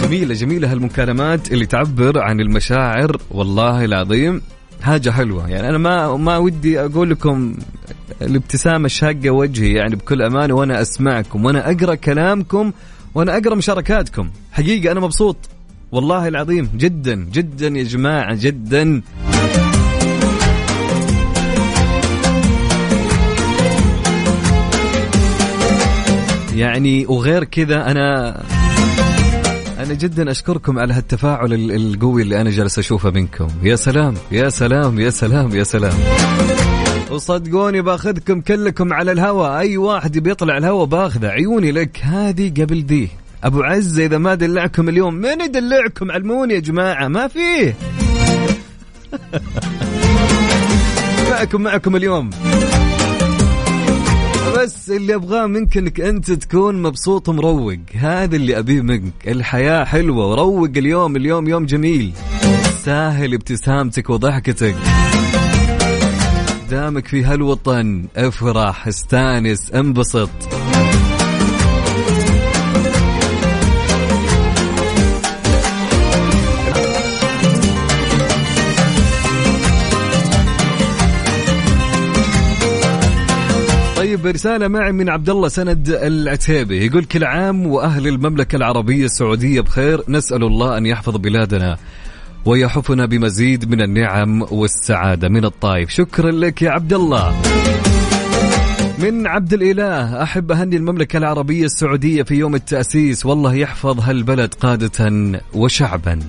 جميلة جميلة هالمكالمات اللي تعبر عن المشاعر. والله العظيم حاجة حلوة. يعني أنا ما ما ودي أقول لكم الابتسامة شاقة وجهي يعني بكل أمانة وأنا أسمعكم وأنا أقرأ كلامكم وأنا أقرأ مشاركاتكم. حقيقة أنا مبسوط. والله العظيم جدا جدا يا جماعة جدا. يعني وغير كذا أنا أنا جدا أشكركم على هالتفاعل ال- القوي اللي أنا جالس أشوفه منكم. يا سلام يا سلام يا سلام يا سلام. وصدقوني باخذكم كلكم على الهوا. أي واحد بيطلع الهوا باخذه. عيوني لك. هذه قبل دي. أبو عزة إذا ما دلعكم اليوم من يدلعكم؟ علموني يا جماعة ما فيه. معكم معكم اليوم. بس اللي أبغاه منك انك أنت تكون مبسوط ومروق. هذا اللي أبيه منك. الحياة حلوة وروق اليوم اليوم يوم جميل. ساهل ابتسامتك وضحكتك. دامك في هالوطن افرح استانس انبسط. طيب رسالة معي من عبد الله سند العتيبي. يقول كل عام وأهل المملكة العربية السعودية بخير نسأل الله أن يحفظ بلادنا ويحفنا بمزيد من النعم والسعادة من الطايف شكرا لك يا عبد الله من عبد الإله أحب أهني المملكة العربية السعودية في يوم التأسيس. والله يحفظ هالبلد قادة وشعبا.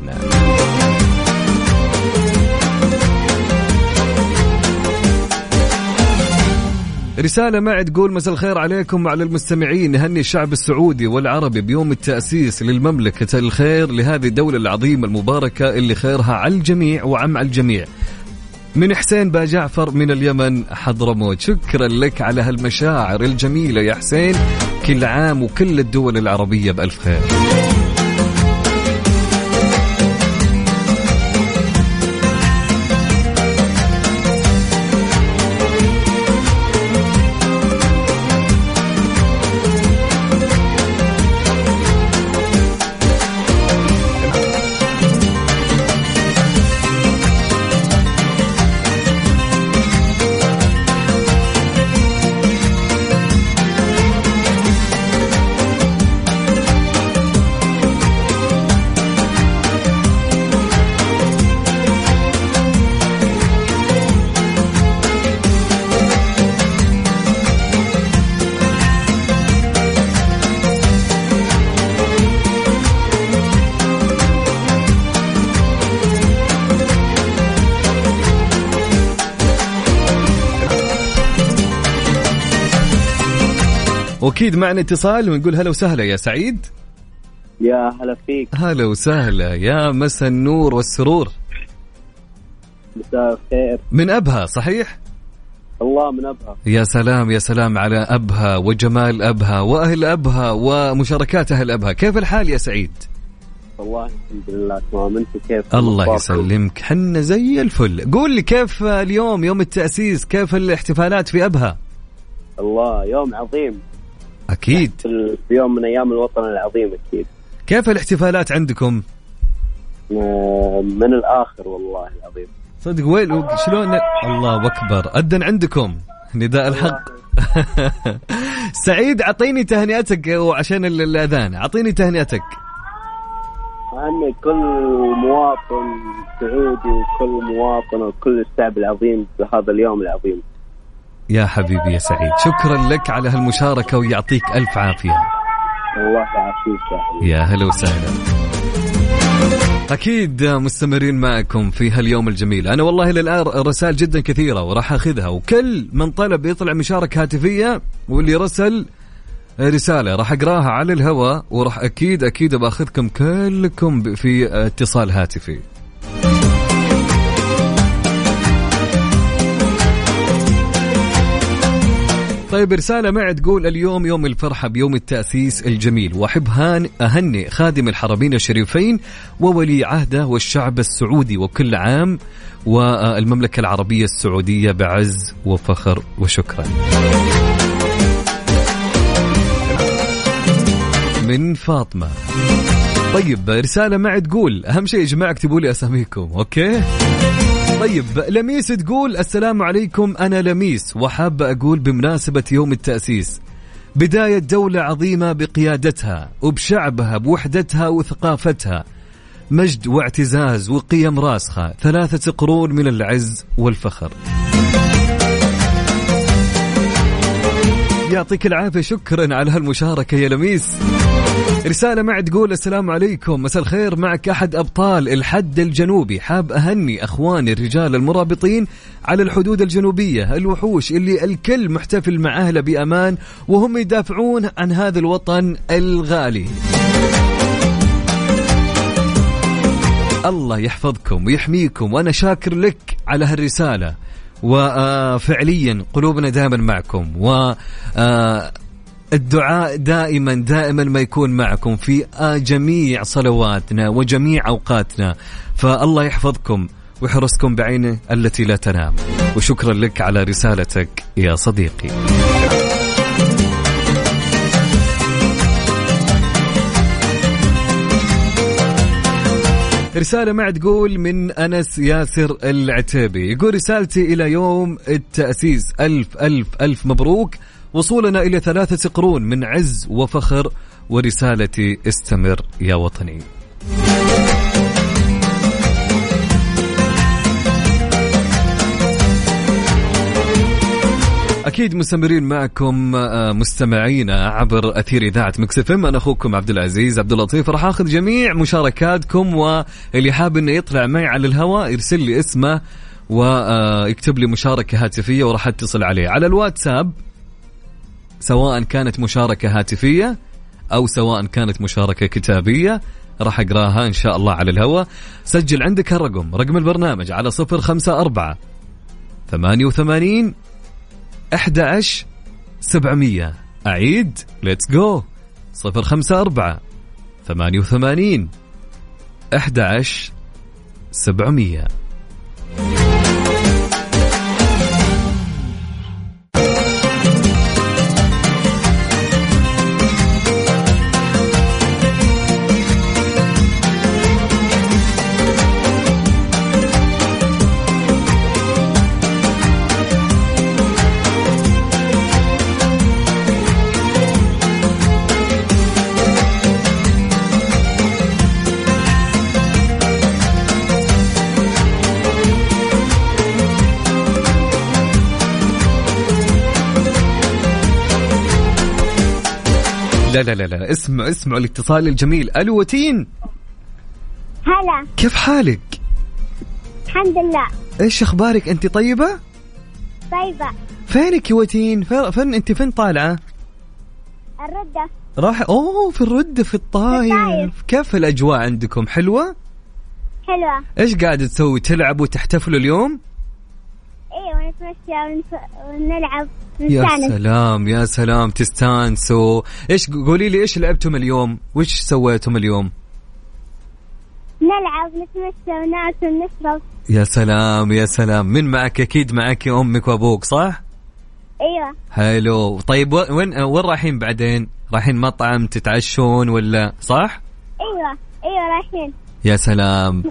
رسالة معي تقول مساء الخير عليكم وعلى المستمعين. نهني الشعب السعودي والعربي بيوم التأسيس للمملكة الخير لهذه الدولة العظيمة المباركة اللي خيرها على الجميع وعم على الجميع. من حسين با جعفر من اليمن حضرموت. شكرا لك على هالمشاعر الجميلة يا حسين. كل عام وكل الدول العربية بألف خير. واكيد معنا اتصال ونقول هلا وسهلا يا سعيد. يا هلا فيك. هلا وسهلا. يا مسا النور والسرور. مساء الخير. من أبها صحيح؟ الله من أبها. يا سلام يا سلام على أبها وجمال أبها وأهل أبها ومشاركات أهل أبها. كيف الحال يا سعيد؟ والله الحمد لله تمام. أنت كيف؟ الله؟ يسلمك. حنا زي الفل. قول لي كيف اليوم يوم التأسيس؟ كيف الاحتفالات في أبها؟ الله يوم عظيم. أكيد. في يوم من أيام الوطن العظيم أكيد. كيف الاحتفالات عندكم؟ من الآخر والله العظيم. صدق وين شلون الله أكبر. أذن عندكم. نداء الحق. سعيد أعطيني تهنئتك وعشان ال- الأذان. أعطيني تهنئتك. أهني كل مواطن سعودي وكل مواطن وكل الشعب العظيم بهذا اليوم العظيم. يا حبيبي يا سعيد. شكرا لك على هالمشاركة ويعطيك ألف عافية. الله يعافيك يا هلا وسهلا. أكيد مستمرين معكم في هاليوم الجميل. أنا والله للآن رسائل جدا كثيرة وراح أخذها وكل من طلب يطلع مشاركة هاتفية واللي رسل رسالة راح أقراها على الهواء وراح أكيد أكيد بأخذكم كلكم في اتصال هاتفي. طيب رسالة معي تقول اليوم يوم الفرحة بيوم التأسيس الجميل. وأحب هان أهني خادم الحرمين الشريفين وولي عهده والشعب السعودي وكل عام والمملكة العربية السعودية بعز وفخر وشكرا. من فاطمة. طيب رسالة معي تقول أهم شيء يا جماعة اكتبوا لي أساميكم أوكي؟ طيب لميس تقول السلام عليكم أنا لميس وحابة أقول بمناسبة يوم التأسيس بداية دولة عظيمة بقيادتها وبشعبها بوحدتها وثقافتها مجد واعتزاز وقيم راسخة ثلاثة قرون من العز والفخر. يعطيك العافية. شكرا على هالمشاركة يا لميس. رسالة مع تقول السلام عليكم. مساء الخير. معك أحد أبطال الحد الجنوبي. حاب أهني أخواني الرجال المرابطين على الحدود الجنوبية. الوحوش اللي الكل محتفل مع أهله بأمان وهم يدافعون عن هذا الوطن الغالي. الله يحفظكم ويحميكم. وأنا شاكر لك على هالرسالة. وفعليا قلوبنا دائما معكم و الدعاء دائما دائما ما يكون معكم في جميع صلواتنا وجميع أوقاتنا. فالله يحفظكم ويحرسكم بعينه التي لا تنام. وشكرا لك على رسالتك يا صديقي. رسالة مع تقول من أنس ياسر العتيبي. يقول رسالتي إلى يوم التأسيس. ألف ألف ألف مبروك. وصولنا إلى ثلاثة قرون من عز وفخر. ورسالتي استمر يا وطني. أكيد مستمرين معكم آه، مستمعينا عبر أثير إذاعة مكس إم. أنا أخوكم عبد العزيز عبد اللطيف. راح آخذ جميع مشاركاتكم واللي حاب إنه يطلع معي على الهواء يرسل لي اسمه ويكتب لي مشاركة هاتفية وراح أتصل عليه. على الواتساب سواء كانت مشاركة هاتفية أو سواء كانت مشاركة كتابية راح أقراها إن شاء الله على الهواء. سجل عندك الرقم رقم البرنامج على صفر خمسة أربعة ثمانية وثمانين 11 700 أعيد. ليتس جو 054 88 11 700 لا لا لا لا اسمع اسمعوا الاتصال الجميل ألو وتين هلا كيف حالك؟ الحمد لله إيش أخبارك أنت طيبة؟ طيبة فينك يا وتين؟ فين أنت فين طالعة؟ الردة راح أوه في الردة في الطايف. كيف الأجواء عندكم حلوة؟ حلوة إيش قاعدة تسوي تلعبوا وتحتفلوا اليوم؟ أيوه ونتمشى ونس- ونلعب يا سلام يا سلام تستانسوا إيش قولي لي إيش لعبتم اليوم؟ وش سويتم اليوم؟ نلعب نتمشى وناكل ونشرب يا سلام يا سلام من معك أكيد معك أمك وأبوك صح؟ أيوه حلو طيب وين وين رايحين بعدين؟ رايحين مطعم تتعشون ولا صح؟ أيوه أيوه رايحين يا سلام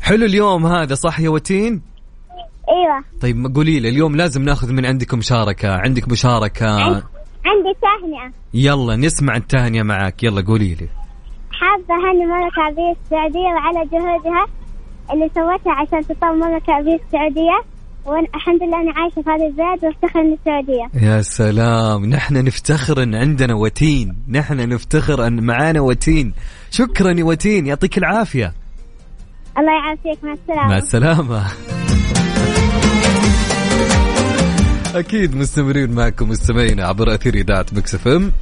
حلو اليوم هذا صح يا وتين؟ أيوه. طيب قولي لي اليوم لازم ناخذ من عندكم مشاركة. عندك مشاركة؟ عندي تهنئة. يلا نسمع التهنئة معك. يلا قولي لي. حابة أهني المملكة العربية السعودية وعلى جهودها اللي سوتها عشان تطور المملكة العربية السعودية. والحمد لله أنا عايشة في هذا البلد وأفتخر إني سعودية. يا سلام. نحن نفتخر إن عندنا وتين. نحن نفتخر إن معانا وتين. شكرا يا وتين. يعطيك العافية. الله يعافيك. مع السلامة. مع السلامة. أكيد مستمرين معكم مستمعينا عبر أثير إذاعة Mix FM.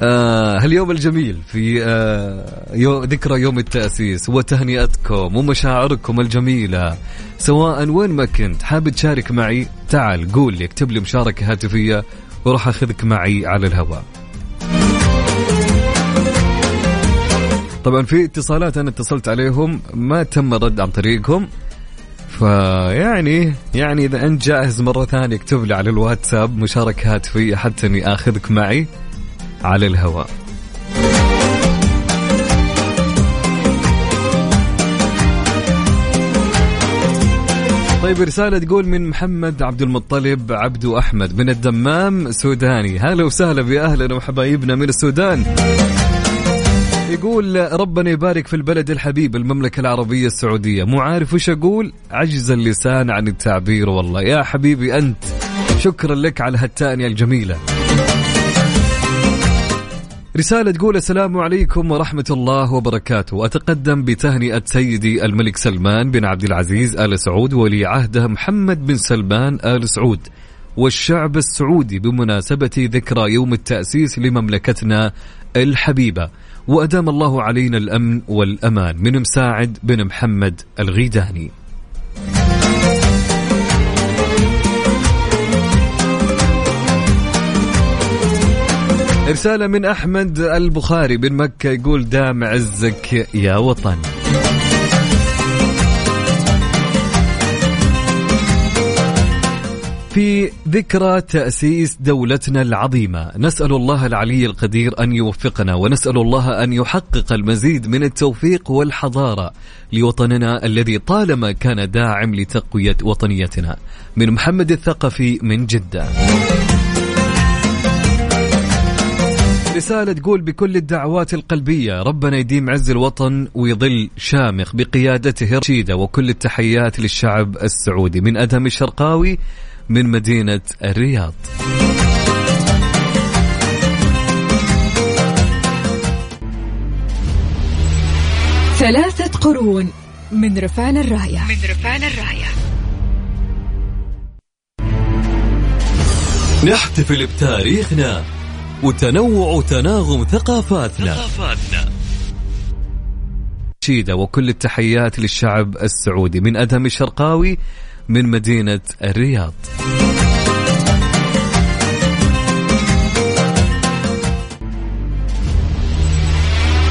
آه هاليوم الجميل في آه يو ذكرى يوم التأسيس وتهنئتكم ومشاعركم الجميلة. سواء وين ما كنت حاب تشارك معي تعال قول لي اكتب لي مشاركة هاتفية وراح أخذك معي على الهواء. طبعا في اتصالات أنا اتصلت عليهم ما تم الرد عن طريقهم. فيعني يعني إذا أنت جاهز مرة ثانية اكتب لي على الواتساب مشاركه هاتفيه حتى أني آخذك معي على الهواء. طيب رسالة تقول من محمد عبد المطلب عبدو أحمد من الدمام سوداني. هلا وسهلا بأهلنا وحبايبنا من السودان. يقول ربنا يبارك في البلد الحبيب المملكة العربية السعودية. مو عارف وش أقول. عجز اللسان عن التعبير والله. يا حبيبي أنت شكرا لك على هالتأنية الجميلة. رسالة تقول السلام عليكم ورحمة الله وبركاته. أتقدم بتهنئة سيدي الملك سلمان بن عبد العزيز آل سعود ولي عهده محمد بن سلمان آل سعود والشعب السعودي بمناسبة ذكرى يوم التأسيس لمملكتنا الحبيبة. وأدام الله علينا الأمن والأمان. من مساعد بن محمد الغيداني. رسالة من أحمد البخاري بن مكة يقول دام عزك يا وطن. في ذكرى تأسيس دولتنا العظيمة. نسأل الله العلي القدير أن يوفقنا ونسأل الله أن يحقق المزيد من التوفيق والحضارة لوطننا الذي طالما كان داعم لتقوية وطنيتنا. من محمد الثقفي من جدة. رسالة تقول بكل الدعوات القلبية ربنا يديم عز الوطن ويظل شامخ بقيادته رشيدة وكل التحيات للشعب السعودي. من أدهم الشرقاوي من مدينة الرياض. ثلاثة قرون من رفان الراية. من رفان الراية. نحتفل بتاريخنا وتنوع تناغم ثقافاتنا. ثقافاتنا. شيدة وكل التحيات للشعب السعودي. من أدهم الشرقاوي من مدينة الرياض.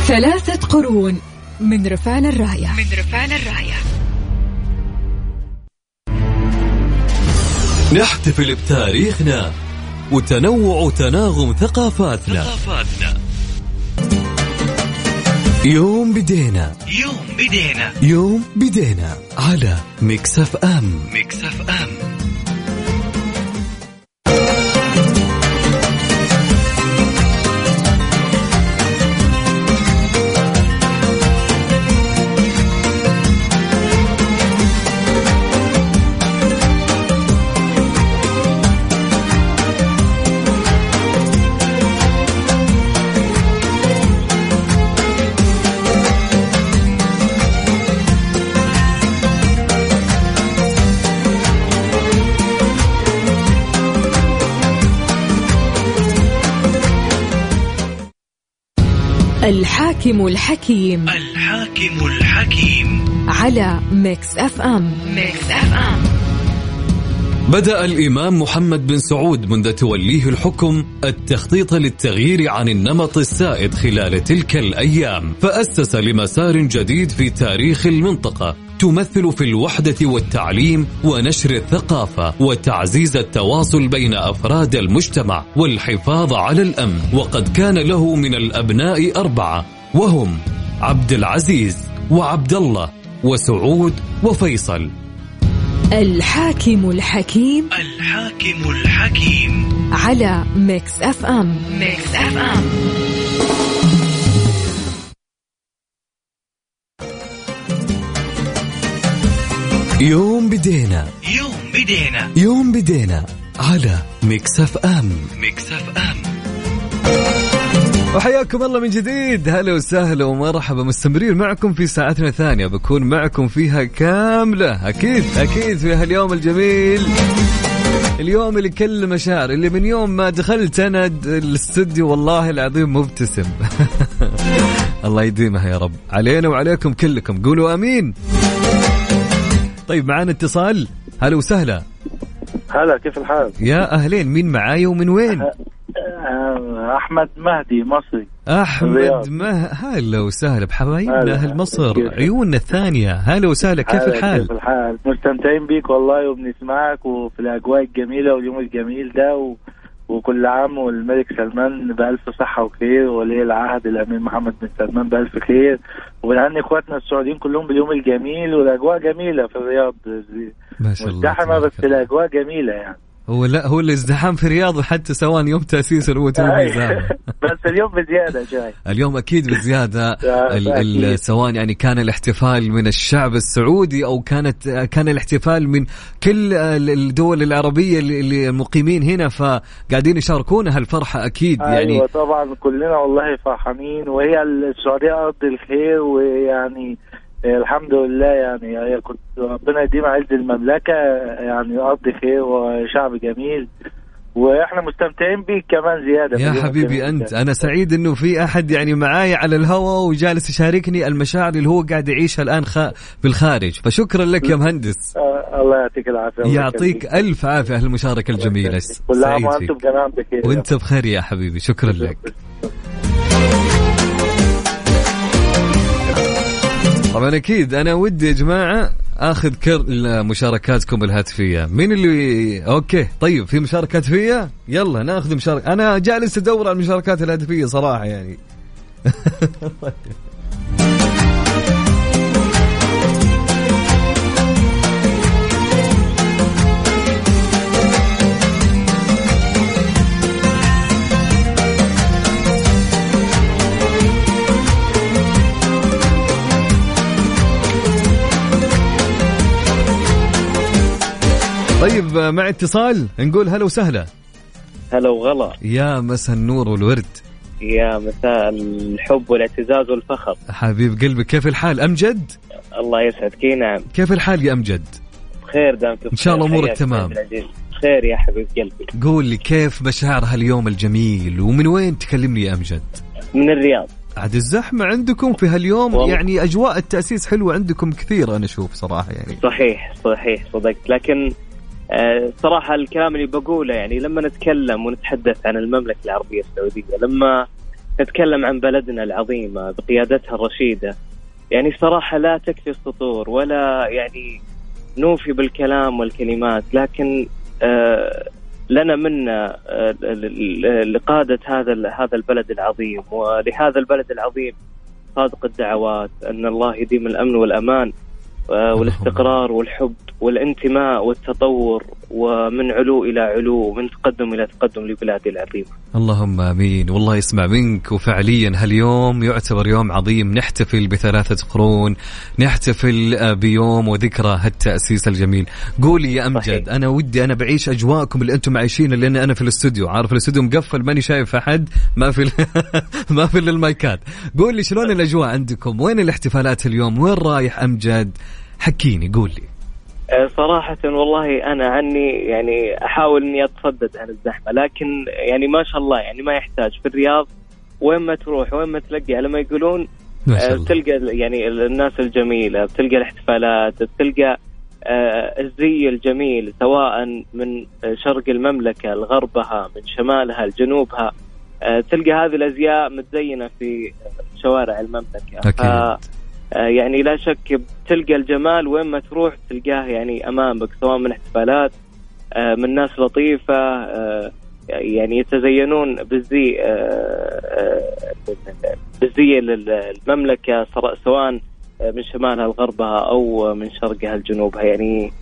ثلاثة قرون من رفان الراية. من رفان الراية. نحتفل بتاريخنا وتنوع تناغم ثقافاتنا. ثقافاتنا. يوم بدينا. يوم بدينا. يوم بدينا على Mix FM. Mix FM. الحاكم الحكيم الحاكم الحكيم. على Mix FM. Mix FM. بدأ الإمام محمد بن سعود منذ توليه الحكم التخطيط للتغيير عن النمط السائد خلال تلك الأيام فأسس لمسار جديد في تاريخ المنطقة. تمثل في الوحدة والتعليم ونشر الثقافة وتعزيز التواصل بين أفراد المجتمع والحفاظ على الأمن. وقد كان له من الأبناء أربعة وهم عبد العزيز وعبد الله وسعود وفيصل. الحاكم الحكيم الحاكم الحكيم. على Mix FM. Mix FM. يوم بدينا. يوم بدينا. يوم بدينا على Mix FM. Mix FM. وحياكم الله من جديد. هلا وسهلا ومرحبا. مستمرين معكم في ساعتنا الثانية. بكون معكم فيها كاملة. أكيد أكيد في هاليوم الجميل. اليوم اللي كل مشاعر. اللي من يوم ما دخلت أنا الاستوديو والله العظيم مبتسم. الله يديمها يا رب. علينا وعليكم كلكم. قولوا أمين. طيب معانا اتصال هلا وسهلا هلا كيف الحال؟ يا أهلين مين معاي ومن وين آه، أحمد مهدي مصري أحمد. مه هلا وسهلا بحبايبنا. أهل مصر؟ عيوننا الثانية هلا وسهلا كيف الحال كيف الحال؟ مستمتعين بيك والله وبنسمعك وفي الأجواء الجميلة واليوم الجميل ده و... وكل عام والملك سلمان بألف صحة وخير ولي العهد الأمير محمد بن سلمان بألف خير. وبنهني إخواتنا السعوديين كلهم باليوم الجميل والأجواء جميلة في الرياض. ما شاء الله مزدحمة بس الأجواء جميلة يعني. هو لا هو الازدحام في الرياض وحتى سواء يوم تأسيس هو تلميذ. بس اليوم بزيادة شوي اليوم أكيد بزياده. سواء يعني كان الاحتفال من الشعب السعودي أو كانت كان الاحتفال من كل ال- الدول العربية اللي اللي مقيمين هنا فقاعدين يشاركونا هالفرحة أكيد يعني أيوه طبعا كلنا والله فرحانين وهي السعودية أرض الخير ويعني الحمد لله يعني كنت ربنا يديم عز المملكة يعني أرض خير وشعب جميل. وإحنا مستمتعين بيك كمان زيادة يا حبيبي أنت. أنا سعيد إنه في أحد يعني معاي على الهواء وجالس يشاركني المشاعر اللي هو قاعد يعيشها الآن خ... بالخارج فشكرا لك يا مهندس. آه الله يعطيك العافية. يعطيك. ألف عافية هالمشاركه الجميلة. كل عام سعيد وأنتم بخير وأنت بخير يا حبيبي. شكرا لك. طبعا أكيد. أنا ودي يا جماعة آخذ كل مشاركاتكم الهاتفية. مين اللي أوكي. طيب في مشاركة هاتفية؟ يلا ناخذ مشاركة. أنا جالس أدور على المشاركات الهاتفية صراحة يعني. طيب مع اتصال نقول هلا وسهلا. هلا وغلا. يا مسا النور والورد. يا مساء الحب والاعتزاز والفخر. حبيب قلبي كيف الحال؟ امجد الله يسعدك. إي نعم. كيف الحال يا امجد بخير دامك إن شاء الله بخير. حياك تمام. سيد العزيز. خير يا حبيب قلبي. قول لي كيف مشاعر هاليوم الجميل؟ ومن وين تكلمني يا امجد من الرياض. عاد الزحمة عندكم في هاليوم والله. يعني أجواء التأسيس حلوة عندكم كثير أنا أشوف صراحة يعني. صحيح صحيح صدقت لكن صراحة الكلام اللي بقوله يعني لما نتكلم ونتحدث عن المملكة العربية السعودية لما نتكلم عن بلدنا العظيمة بقيادتها الرشيدة يعني صراحة لا تكفي السطور ولا يعني نوفي بالكلام والكلمات لكن آه، لنا منا آه، لقادة هذا هذا البلد العظيم ولهذا البلد العظيم صادق الدعوات أن الله يديم الأمن والأمان. آه، والاستقرار والحب والانتماء والتطور. ومن علو إلى علو ومن تقدم إلى تقدم لبلادي العظيمة اللهم آمين. والله يسمع منك. وفعليا هاليوم يعتبر يوم عظيم. نحتفل بثلاثة قرون. نحتفل بيوم وذكرى هالتأسيس الجميل. قولي يا أمجد أنا ودي أنا بعيش أجواءكم اللي أنتم عايشينها لأن أنا في الاستوديو. عارف الاستوديو مقفل ماني شايف أحد ما في ما في إلا المايكات. قول لي شلون الأجواء عندكم؟ وين الاحتفالات اليوم؟ وين رايح أمجد؟ حكيني قول لي آه، صراحة والله أنا عني يعني أحاول إني أتصدد عن الزحمة لكن يعني ما شاء الله يعني ما يحتاج في الرياض وين ما تروح وين ما تلقى على ما يقولون ما شاء آه، الله. بتلقى يعني الناس الجميلة بتلقى الاحتفالات بتلقى آه، الزي الجميل سواء من آه، شرق المملكة لغربها من شمالها لجنوبها آه، تلقى هذه الأزياء متزينة في شوارع المملكة أكيد. آه، يعني لا شك بتلقى الجمال وين ما تروح تلقاه يعني أمامك سواء من احتفالات آه، من ناس لطيفة آه، يعني يتزينون بالزي بالزي المملكه سواء من شمالها لغربها أو من شرقها لجنوبها يعني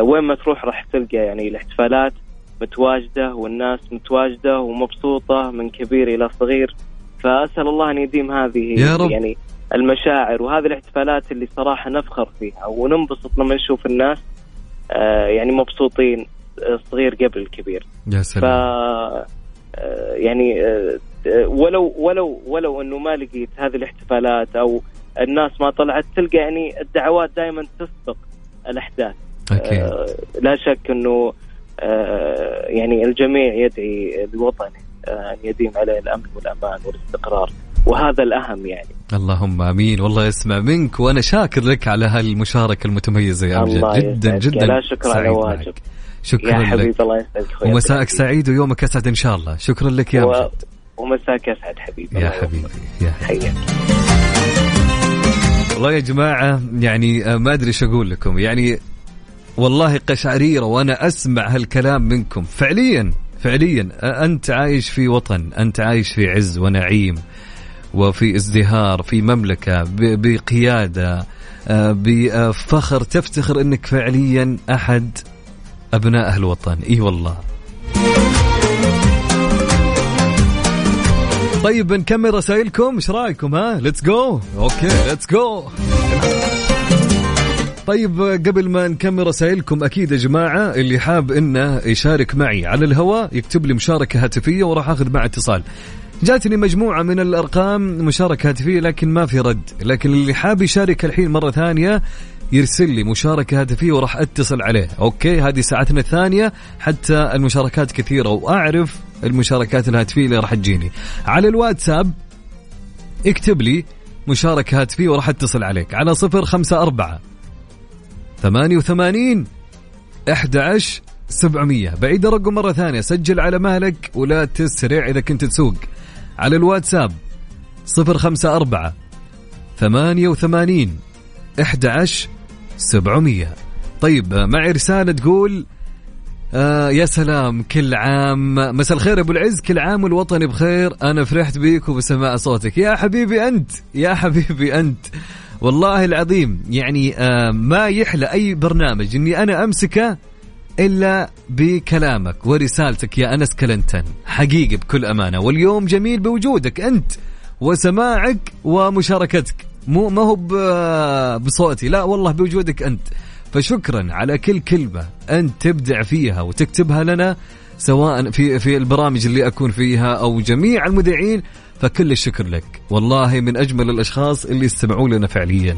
وين ما تروح راح تلقى يعني الاحتفالات متواجدة والناس متواجدة ومبسوطة من كبير إلى صغير فأسأل الله أن يديم هذه يا رب. يعني المشاعر وهذه الاحتفالات اللي صراحة نفخر فيها وننبسط لما نشوف الناس آه، يعني مبسوطين آه، الصغير قبل الكبير. يا ف سلام. آه، يعني آه، آه، ولو ولو ولو أنه ما لقيت هذه الاحتفالات أو الناس ما طلعت تلقى يعني الدعوات دائما تسبق الأحداث. أكيد. آه، لا شك أنه آه، يعني الجميع يدعي لوطنه آه، أن يديم عليه الأمن والأمان والاستقرار. وهذا الأهم يعني. اللهم آمين. والله يسمع منك وأنا شاكر لك على هالمشاركة المميزه يا امجد الله جدا يسعدك. جدا لا شكر على واجب. شكرا يا حبيبي لك. الله يسعدك ومساءك. سعيد ويومك أسعد إن شاء الله. شكرا لك يا و- امجد ومساك اسعد حبيبي. يا حبيبي يا حياك. والله يا جماعة يعني آه، ما أدري إيش أقول لكم. يعني والله قشعريرة وأنا أسمع هالكلام منكم. فعليا فعليا أنت عايش في وطن أنت عايش في عز ونعيم. وفي ازدهار في مملكة بقيادة آه، بفخر تفتخر أنك فعليا أحد أبناء الوطن. إي والله. طيب نكمل رسائلكم. إيش رأيكم؟ ها let's go okay. let's go طيب قبل ما نكمل رسائلكم أكيد يا جماعة اللي حاب إنه يشارك معي على الهواء يكتب لي مشاركة هاتفية وراح أخذ معه اتصال. جاتني مجموعة من الأرقام مشاركة هاتفية لكن ما في رد. لكن اللي حاب يشارك الحين مرة ثانية يرسل لي مشاركة هاتفية وراح أتصل عليه. okay هذه ساعتنا الثانية. حتى المشاركات كثيرة وأعرف المشاركات الهاتفية اللي راح تجيني. على الواتساب اكتب لي مشاركة هاتفية وراح أتصل عليك. على صفر خمسة أربعة ثمانية وثمانين أحد عشر سبعمية. بعيد الرقم مرة ثانية. سجل على مهلك ولا تسرع إذا كنت تسوق. على الواتساب صفر خمسة أربعة ثمانية وثمانين أحد عشر سبعمية. طيب معي رسالة تقول آه يا سلام كل عام مساء الخير أبو العز كل عام والوطن بخير أنا فرحت بيك وبسماع صوتك. يا حبيبي أنت يا حبيبي أنت. والله العظيم يعني آه ما يحلى أي برنامج إني أنا أمسكه إلا بكلامك ورسالتك يا أنس كلنتن. حقيقي بكل أمانة. واليوم جميل بوجودك أنت وسماعك ومشاركتك. مو ما هو بصوتي. لا والله بوجودك أنت. فشكرا على كل كلمة أنت تبدع فيها وتكتبها لنا سواء في في البرامج اللي أكون فيها أو جميع المذيعين. فكل الشكر لك. والله من أجمل الأشخاص اللي يستمعوا لنا فعليا.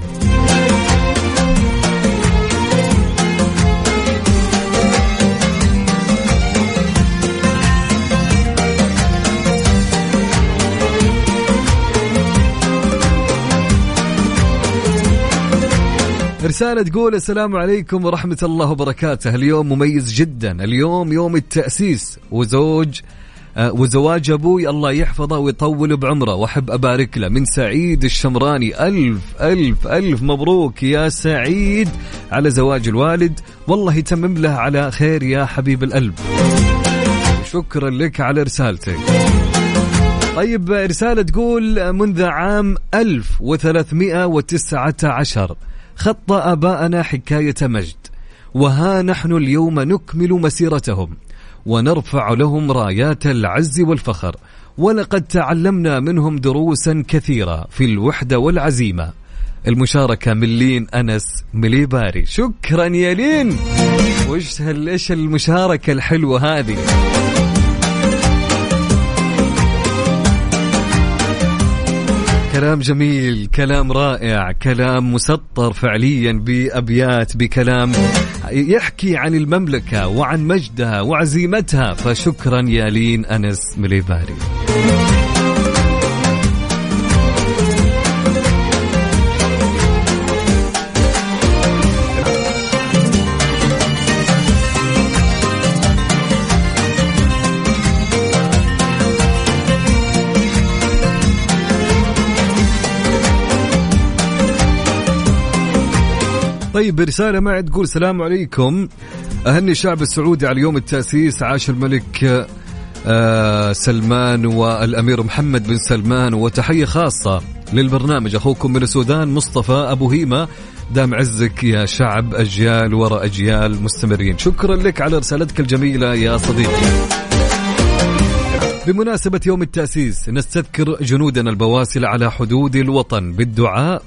رسالة تقول السلام عليكم ورحمة الله وبركاته. اليوم مميز جدا. اليوم يوم التأسيس. وزوج آه، وزواج أبوي الله يحفظه ويطول بعمره. وأحب أبارك له. من سعيد الشمراني. ألف ألف ألف مبروك يا سعيد على زواج الوالد. والله يتمم له على خير يا حبيب القلب. شكرا لك على رسالتك. طيب رسالة تقول منذ عام 1319 خط آباءنا حكاية مجد وها نحن اليوم نكمل مسيرتهم ونرفع لهم رايات العز والفخر ولقد تعلمنا منهم دروسا كثيرة في الوحدة والعزيمة. المشاركة من لين أنس مليباري. شكرا يا لين! وش إيش المشاركة الحلوة هذه؟ كلام جميل كلام رائع كلام مسطر فعليا بأبيات بكلام يحكي عن المملكة وعن مجدها وعزيمتها. فشكرا يا لين أنس مليباري. طيب رسالة معي تقول السلام عليكم. أهني الشعب السعودي على يوم التأسيس عاش الملك آه سلمان والأمير محمد بن سلمان. وتحية خاصة للبرنامج. أخوكم من السودان مصطفى أبو هيمة دام عزك يا شعب أجيال وراء أجيال مستمرين. شكرا لك على رسالتك الجميلة يا صديقي. بمناسبة يوم التأسيس نستذكر جنودنا البواسل على حدود الوطن بالدعاء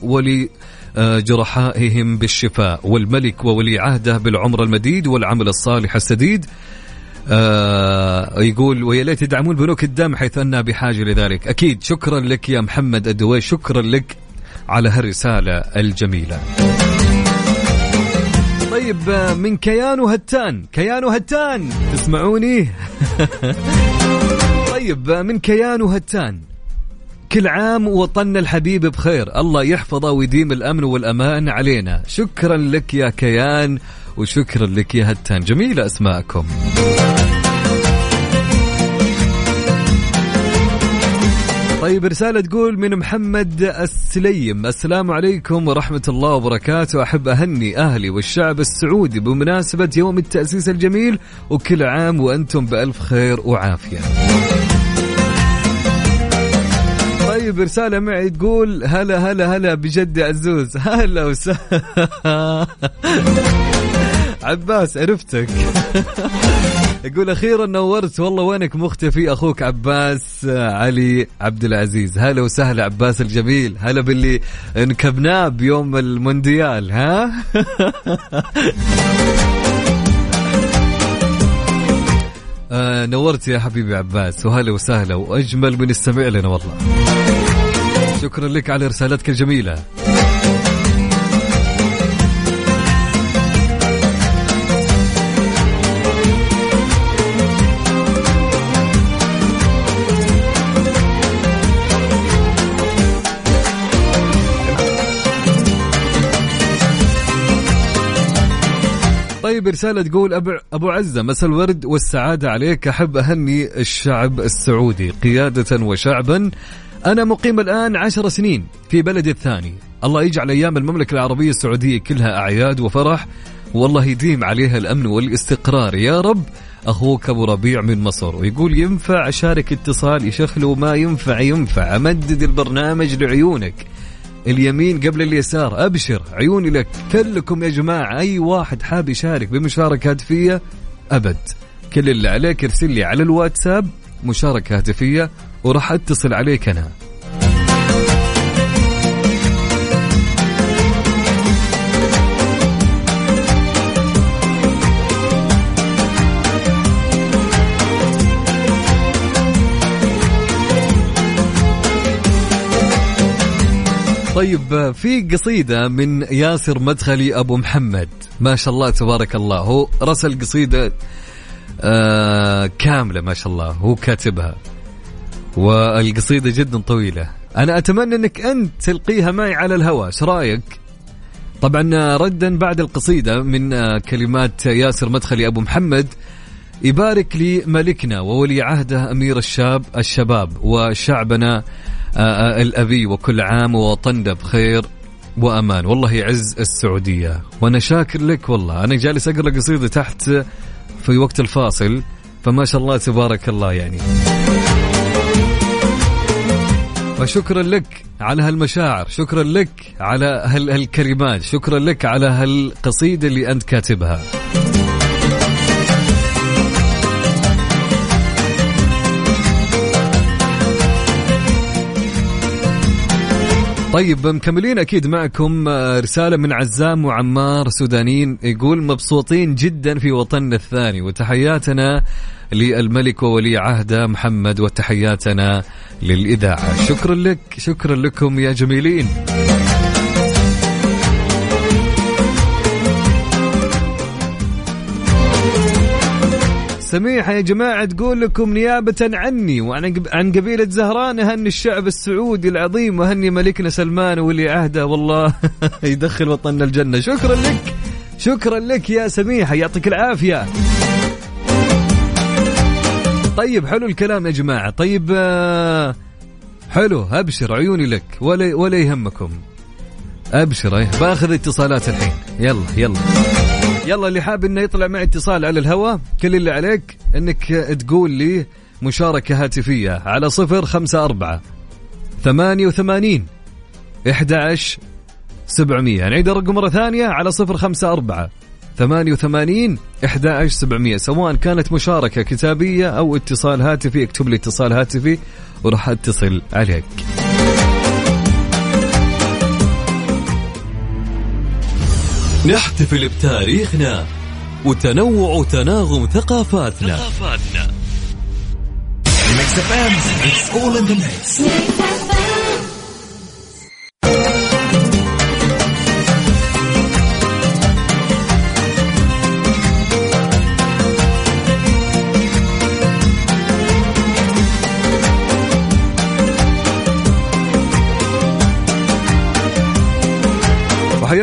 ولجرحائهم بالشفاء والملك وولي عهده بالعمر المديد والعمل الصالح السديد. آه يقول ويا ليت تدعمون بنوك الدم حيث أنها بحاجة لذلك. أكيد شكرا لك يا محمد الدويش شكرا لك على هالرسالة الجميلة. طيب آه، من كيان وهتان كيان وهتان تسمعوني؟ طيب آه، من كيان وهتان كل عام وطننا الحبيب بخير. الله يحفظه ويديم الأمن والأمان علينا. شكرا لك يا كيان وشكرا لك يا هتان. جميلة أسماءكم. طيب رسالة تقول من محمد السليم. السلام عليكم ورحمة الله وبركاته. أحب أهني أهلي والشعب السعودي بمناسبة يوم التأسيس الجميل وكل عام وأنتم بألف خير وعافية. طيب رسالة معي تقول هلا هلا هلا بجد عزوز. هلا وسهلا. عباس عرفتك. يقول أخيرا نورت. والله وينك مختفي أخوك عباس علي عبد العزيز؟ هلا وسهلا عباس الجميل. هلا باللي انكبناه بيوم المونديال ها؟ آه نورت يا حبيبي عباس وهلا وسهلا وأجمل من استمع لنا والله. شكرا لك على رسالتك الجميلة. طيب رسالة تقول أبو, أبو عزة مساء الورد والسعادة عليك. أحب أهني الشعب السعودي قيادة وشعبا أنا مقيم الآن عشر سنين في بلدي الثاني. الله يجعل أيام المملكة العربية السعودية كلها أعياد وفرح. والله يديم عليها الأمن والاستقرار. يا رب أخوك أبو ربيع من مصر ويقول ينفع أشارك اتصال يشخلوا ما ينفع ينفع. أمدد البرنامج لعيونك. اليمين قبل اليسار أبشر عيوني لك. كلكم يا جماعة أي واحد حاب يشارك بمشاركة هاتفية؟ أبد. كل اللي عليك ارسل لي على الواتساب مشاركة هاتفية. وراح اتصل عليك أنا. طيب في قصيدة من ياسر مدخلي أبو محمد. ما شاء الله تبارك الله. هو رسل قصيدة آه كاملة ما شاء الله. هو كاتبها. والقصيدة جدا طويلة. أنا أتمنى أنك أنت تلقيها معي على الهواء. إيش رأيك؟ طبعا ردا بعد القصيدة من آه، كلمات ياسر مدخلي أبو محمد يبارك لي ملكنا وولي عهده أمير الشاب الشباب وشعبنا آه، آه، الأبي وكل عام ووطننا بخير وأمان. والله يعز السعودية. وأنا شاكر لك والله. أنا جالس أقرأ قصيدة تحت في وقت الفاصل فما شاء الله تبارك الله يعني. فشكرا لك على هالمشاعر شكرا لك على هالكلمات شكرا لك على هالقصيدة اللي أنت كاتبها. طيب مكملين أكيد معكم آه، رسالة من عزام وعمار سودانيين يقول مبسوطين جدا في وطننا الثاني وتحياتنا للملك وولي عهده محمد وتحياتنا للإذاعة. شكرا لك شكرا لكم يا جميلين. سميحة يا جماعة تقول لكم نيابة عني وعن عن قبيلة زهران أهني الشعب السعودي العظيم وأهني ملكنا سلمان ولي عهده. والله يدخل وطننا الجنة. شكرا لك شكرا لك يا سميحة يعطيك العافية. طيب حلو الكلام يا جماعة. طيب آه، حلو أبشر عيوني لك ولا ولا يهمكم. أبشر إيه، بأخذ اتصالات الحين. يلا يلا. يلا اللي حاب إنه يطلع معي اتصال على الهواء كل اللي عليك إنك تقول لي مشاركة هاتفية على صفر خمسة أربعة ثمانية وثمانين إحدى سبعمية. نعيد الرقم مرة ثانية على صفر خمسة أربعة ثمانية وثمانين إحدى سبعمية. سواء كانت مشاركة كتابية أو اتصال هاتفي اكتب لي اتصال هاتفي وراح أتصل عليك. نحتفل بتاريخنا وتنوع وتناغم ثقافاتنا. ثقافاتنا.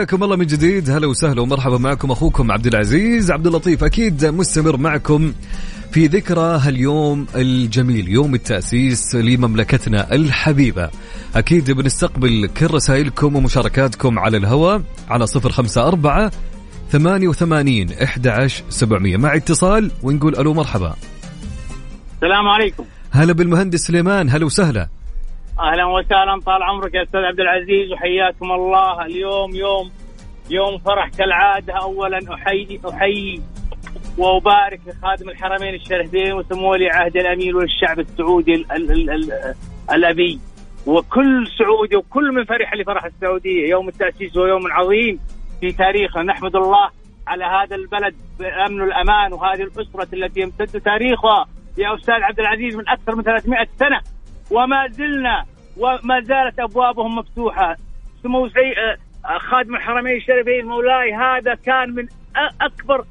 حياكم الله من جديد. هلا وسهلا ومرحبا معكم أخوكم عبد العزيز. عبد اللطيف أكيد مستمر معكم في ذكرى هاليوم الجميل يوم التأسيس لمملكتنا الحبيبة. أكيد بنستقبل كل رسائلكم ومشاركاتكم على الهواء على صفر خمسة أربعة ثمانية وثمانين إحدى سبعمية. مع اتصال ونقول ألو مرحبا. السلام عليكم. هلا بالمهندس سليمان هلا وسهلا. أهلا وسهلا طال عمرك يا أستاذ عبد العزيز وحياكم الله. اليوم يوم يوم فرح كالعادة. اولا أحيي أحيي وأبارك لخادم الحرمين الشريفين وسمو ولي عهد الامير والشعب السعودي ال ال ال ال الأبي. وكل سعودي وكل من فرح لفرح السعودية. يوم التأسيس ويوم عظيم في تاريخنا. نحمد الله على هذا البلد بأمن والامان وهذه الأسرة التي يمتد تاريخها. يا أستاذ عبد العزيز من أكثر من 300 سنة وما زلنا وما زالت أبوابهم مفتوحة. سمو سي آه، خادم الحرمين الشريفين مولاي هذا كان من أكبر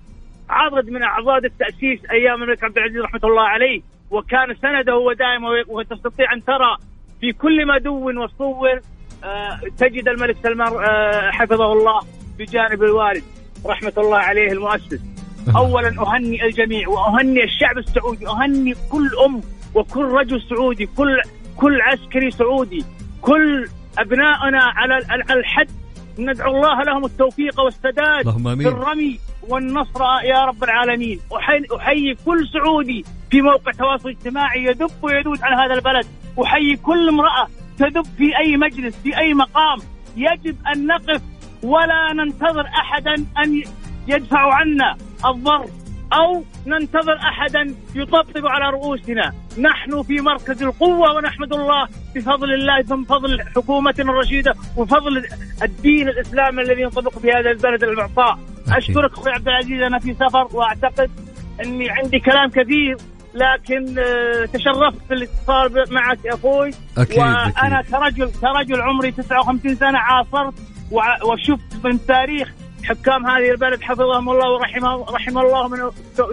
عضد من أعضاد التأسيس أيام الملك عبد العزيز رحمة الله عليه. وكان سنده ودائما وتستطيع أن ترى في كل ما دون وصور آه، تجد الملك سلمان آه، حفظه الله بجانب الوالد رحمة الله عليه المؤسس. اولا اهني الجميع واهني الشعب السعودي اهني كل أم وكل رجل سعودي كل كل عسكري سعودي كل أبنائنا على الحد ندعو الله لهم التوفيق والسداد. في الرمي والنصر يا رب العالمين. أحيي, أحيي كل سعودي في موقع تواصل اجتماعي يدب ويدود على هذا البلد. أحيي كل امرأة تدب في أي مجلس في أي مقام. يجب أن نقف ولا ننتظر أحدا أن يدفع عنا الضر. أو ننتظر أحدا يطبطب على رؤوسنا، نحن في مركز القوة ونحمد الله بفضل الله ثم فضل حكومتنا الرشيدة وفضل الدين الاسلامي الذي ينطبق في هذا البلد المعطاء. أشكرك أخوي عبد العزيز أنا في سفر وأعتقد أني عندي كلام كثير لكن آه، تشرفت بالاتصال معك يا أخوي. أكيد، وأنا كرجل كرجل عمري 59 سنة عاصرت وشفت من تاريخ حكام هذه البلد حفظهم الله ورحمه رحم الله من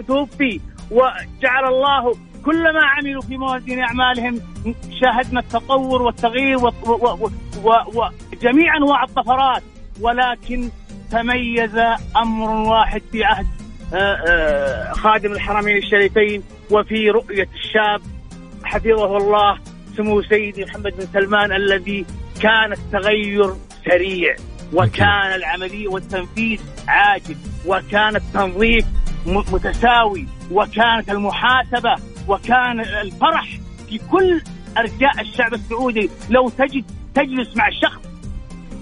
توفي وجعل الله كل ما عملوا في موازين أعمالهم شاهدنا التطور والتغيير وجميع أنواع الطفرات. ولكن تميز أمر واحد في عهد آه، آه، خادم الحرمين الشريفين وفي رؤية الشاب حفظه الله سمو سيدي محمد بن سلمان الذي كان التغير سريع. وكان العملية والتنفيذ عاجل وكان التنظيف متساوي وكانت المحاسبة وكان الفرح في كل أرجاء الشعب السعودي. لو تجد تجلس مع شخص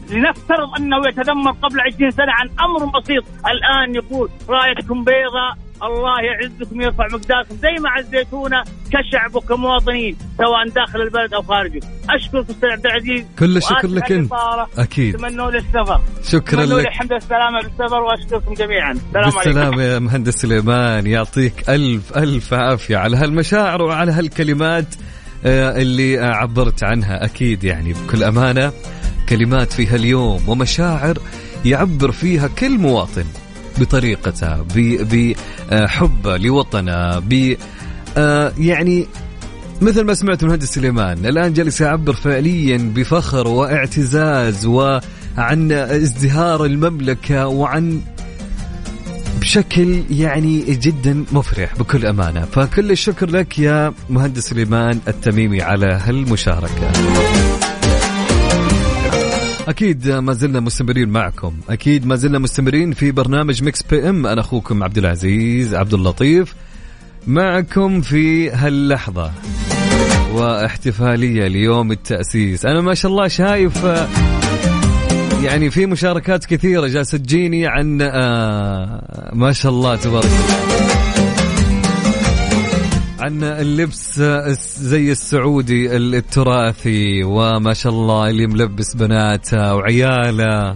لنفترض أنه يتذمر قبل 20 سنة عن أمر بسيط، الآن يقول رأيتكم بيضاء الله يعزكم يرفع مقداركم زي ما عزيتونا كشعب وكمواطنين سواء داخل البلد أو خارجه. اشكرك أستاذ عبد العزيز كل الشكر لك. الإطالة. أكيد. تمنوا لي السفر شكراً لك. الحمد والسلامه بالسفر وأشكركم جميعا السلام عليكم يا مهندس سليمان يعطيك ألف ألف عافية على هالمشاعر وعلى هالكلمات آه، اللي عبرت عنها أكيد يعني بكل أمانة كلمات في هاليوم ومشاعر يعبر فيها كل مواطن بطريقته بحبه لوطنة ب آه، يعني مثل ما سمعت المهندس سليمان الآن جالس يعبر فعليا بفخر واعتزاز وعن ازدهار المملكة وعن بشكل يعني جدا مفرح بكل أمانة. فكل الشكر لك يا مهندس سليمان التميمي على هالمشاركة. أكيد ما زلنا مستمرين معكم. أكيد ما زلنا مستمرين في برنامج Mix PM. أنا أخوكم عبد العزيز عبد اللطيف معكم في هاللحظة. واحتفالية ليوم التأسيس. أنا ما شاء الله شايف آه، يعني في مشاركات كثيرة. جالسة تجيني عن آه ما شاء الله تبارك عن اللبس زي السعودي التراثي وما شاء الله اللي ملبس بناته وعياله.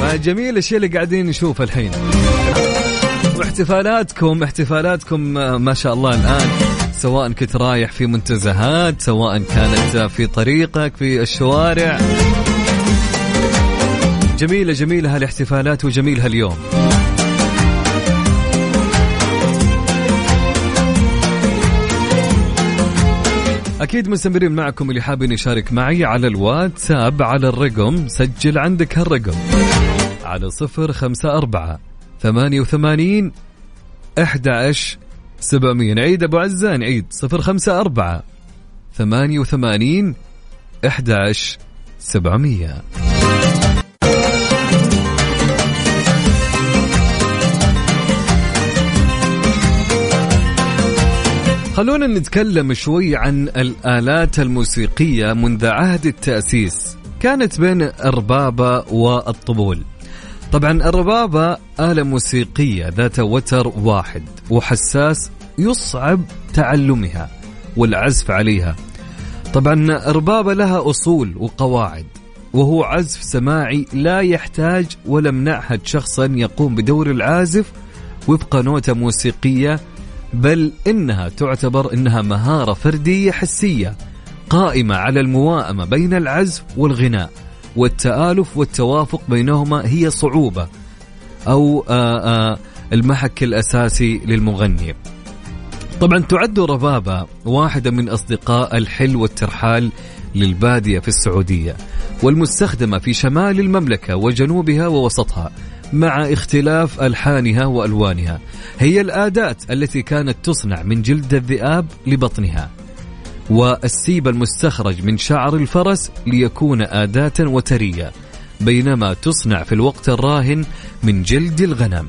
فجميل الاشياء اللي قاعدين نشوفها الحين. واحتفالاتكم احتفالاتكم ما شاء الله الآن سواء كنت رايح في منتزهات سواء كانت في طريقك في الشوارع. جميلة جميلة هالاحتفالات وجميل هاليوم أكيد مستمرين معكم اللي حابين يشارك معي على الواتساب على الرقم سجل عندك هالرقم. على صفر خمسة أربعة ثمانية وثمانين 11 700 نعيد أبو عزة نعيد 054 88 11 700 خلونا نتكلم شوي عن الآلات الموسيقية منذ عهد التأسيس. كانت بين الربابة والطبول. طبعا الربابة آلة موسيقية ذات وتر واحد وحساس يصعب تعلمها والعزف عليها. طبعا الربابة لها أصول وقواعد وهو عزف سماعي لا يحتاج ولم نعهد شخصا يقوم بدور العازف وفق نوتة موسيقية بل إنها تعتبر إنها مهارة فردية حسية قائمة على المواءمة بين العزف والغناء والتآلف والتوافق بينهما هي صعوبة أو آآ آآ المحك الأساسي للمغني. طبعا تعد الربابة واحدة من أصدقاء الحل والترحال للبادية في السعودية والمستخدمة في شمال المملكة وجنوبها ووسطها. مع اختلاف ألحانها وألوانها. هي الآدات التي كانت تصنع من جلد الذئاب لبطنها والسيب المستخرج من شعر الفرس ليكون آداة وترية بينما تصنع في الوقت الراهن من جلد الغنم.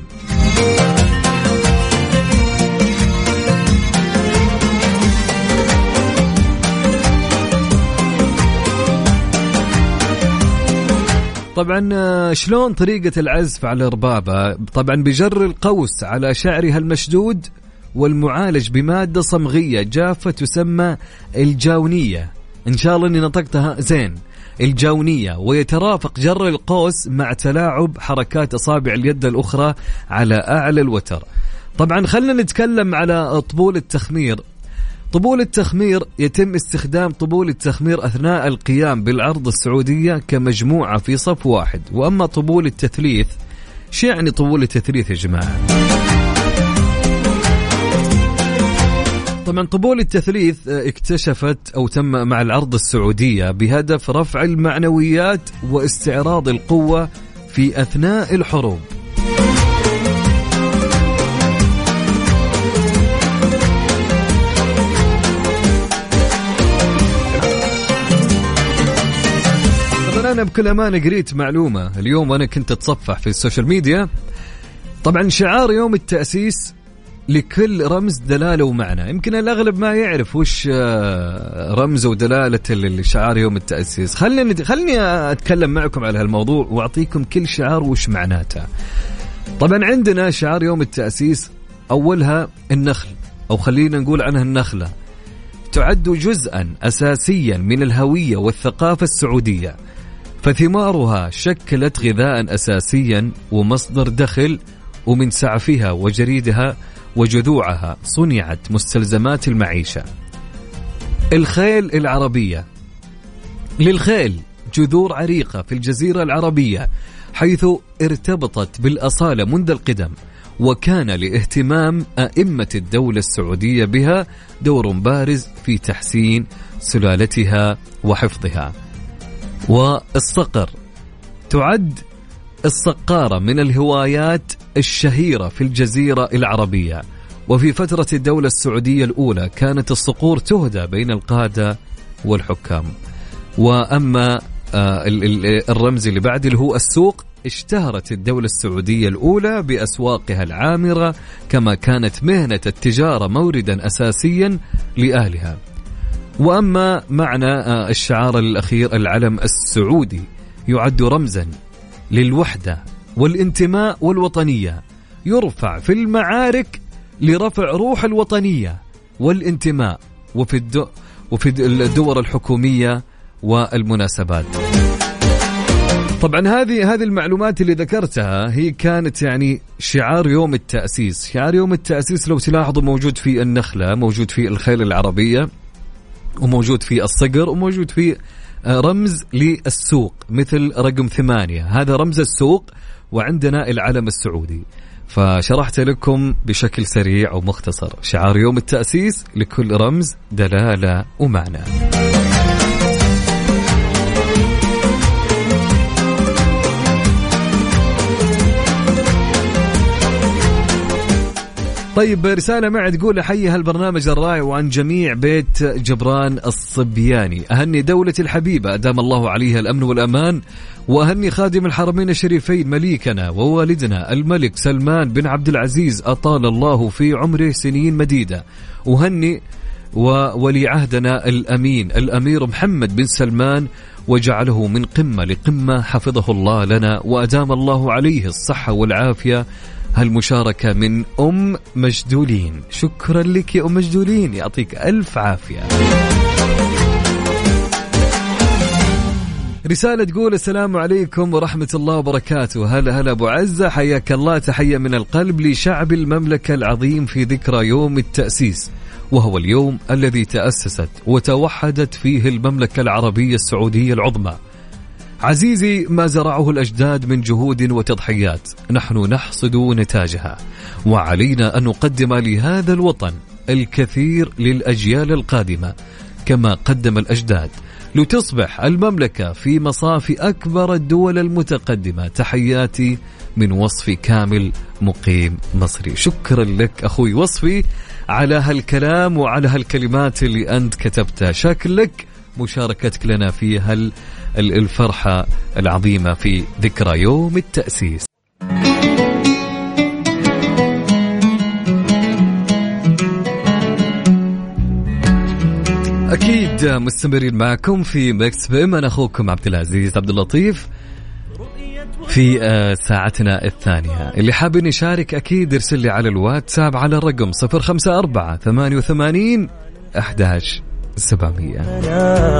طبعا آه، شلون طريقة العزف على الربابة طبعا بجر القوس على شعرها المشدود والمعالج بمادة صمغية جافة تسمى الجاونية. إن شاء الله أني نطقتها. زين. الجاونية. ويترافق جر القوس مع تلاعب حركات أصابع اليد الأخرى على أعلى الوتر. طبعا خلينا نتكلم على طبول التخمير. طبول التخمير يتم استخدام طبول التخمير أثناء القيام بالعرض السعودية كمجموعة في صف واحد وأما طبول التثليث شو يعني طبول التثليث يا جماعة طبعا طبول التثليث اكتشفت أو تم مع العرض السعودية بهدف رفع المعنويات واستعراض القوة في أثناء الحروب. أنا بكل امانه قريت معلومة. اليوم وأنا كنت أتصفح في السوشيال ميديا. طبعا شعار يوم التأسيس لكل رمز دلالة ومعنى. يمكن الأغلب ما يعرف وش آه، رمز ودلالة الشعار يوم التأسيس. خليني خليني أتكلم معكم على هالموضوع وأعطيكم كل شعار وش معناته. طبعا عندنا شعار يوم التأسيس أولها النخل أو خلينا نقول عنها النخلة. تعد جزءا اساسيا من الهوية والثقافة السعودية. فثمارها شكلت غذاء اساسيا ومصدر دخل ومن سعفها وجريدها وجذوعها صنعت مستلزمات المعيشة. الخيل العربية للخيل جذور عريقة في الجزيرة العربية حيث ارتبطت بالأصالة منذ القدم وكان لاهتمام أئمة الدولة السعودية بها دور بارز في تحسين سلالتها وحفظها. والصقر. تعد الصقارة من الهوايات الشهيرة في الجزيرة العربية. وفي فترة الدولة السعودية الأولى كانت الصقور تهدى بين القادة والحكام. وأما آه، الرمز اللي بعد اللي هو السوق اشتهرت الدولة السعودية الأولى بأسواقها العامرة كما كانت مهنة التجارة موردا أساسيا لأهلها. وأما معنى آه، الشعار الأخير العلم السعودي يعد رمزا للوحدة والانتماء والوطنية يرفع في المعارك لرفع روح الوطنية والانتماء وفي وفي الدور الحكومية والمناسبات. طبعا هذه هذه المعلومات اللي ذكرتها هي كانت يعني شعار يوم التأسيس، شعار يوم التأسيس لو تلاحظوا موجود في النخلة، موجود في الخيل العربية وموجود في الصقر وموجود في رمز للسوق مثل رقم ثمانية. هذا رمز السوق وعندنا العلم السعودي. فشرحت لكم بشكل سريع ومختصر شعار يوم التأسيس لكل رمز دلالة ومعنى. طيب رسالة معي تقول أحيي هالبرنامج الرائع وعن جميع بيت جبران الصبياني. أهني دولة الحبيبة أدام الله عليها الأمن والأمان. وأهني خادم الحرمين الشريفين مليكنا ووالدنا الملك سلمان بن عبد العزيز أطال الله في عمره سنين مديدة. وهني وولي عهدنا الأمين الأمير محمد بن سلمان وجعله من قمة لقمة حفظه الله لنا. وأدام الله عليه الصحة والعافية هالمشاركة من أم مجدولين. شكرا لك يا أم مجدولين. يعطيك ألف عافية. رسالة تقول السلام عليكم ورحمة الله وبركاته. هلا هلا أبو عزة. حياك الله. تحية من القلب لشعب المملكة العظيم في ذكرى يوم التأسيس وهو اليوم الذي تأسست وتوحدت فيه المملكة العربية السعودية العظمى. عزيزي ما زرعه الأجداد من جهود وتضحيات. نحن نحصد نتاجها. وعلينا أن نقدم لهذا الوطن الكثير للأجيال القادمة. كما قدم الأجداد لتصبح المملكة في مصاف أكبر الدول المتقدمة. تحياتي من وصفي كامل مقيم مصري. شكرا لك أخوي وصفي على هالكلام وعلى هالكلمات اللي أنت كتبتها. شكلك مشاركتك لنا في هال الفرحة العظيمة في ذكرى يوم التأسيس. أكيد مستمرين معكم في مكس بيم أنا أخوكم عبد العزيز عبد اللطيف في آه، ساعتنا الثانية. اللي حاب يشارك أكيد ارسل لي على الواتساب على الرقم 054 88 11 700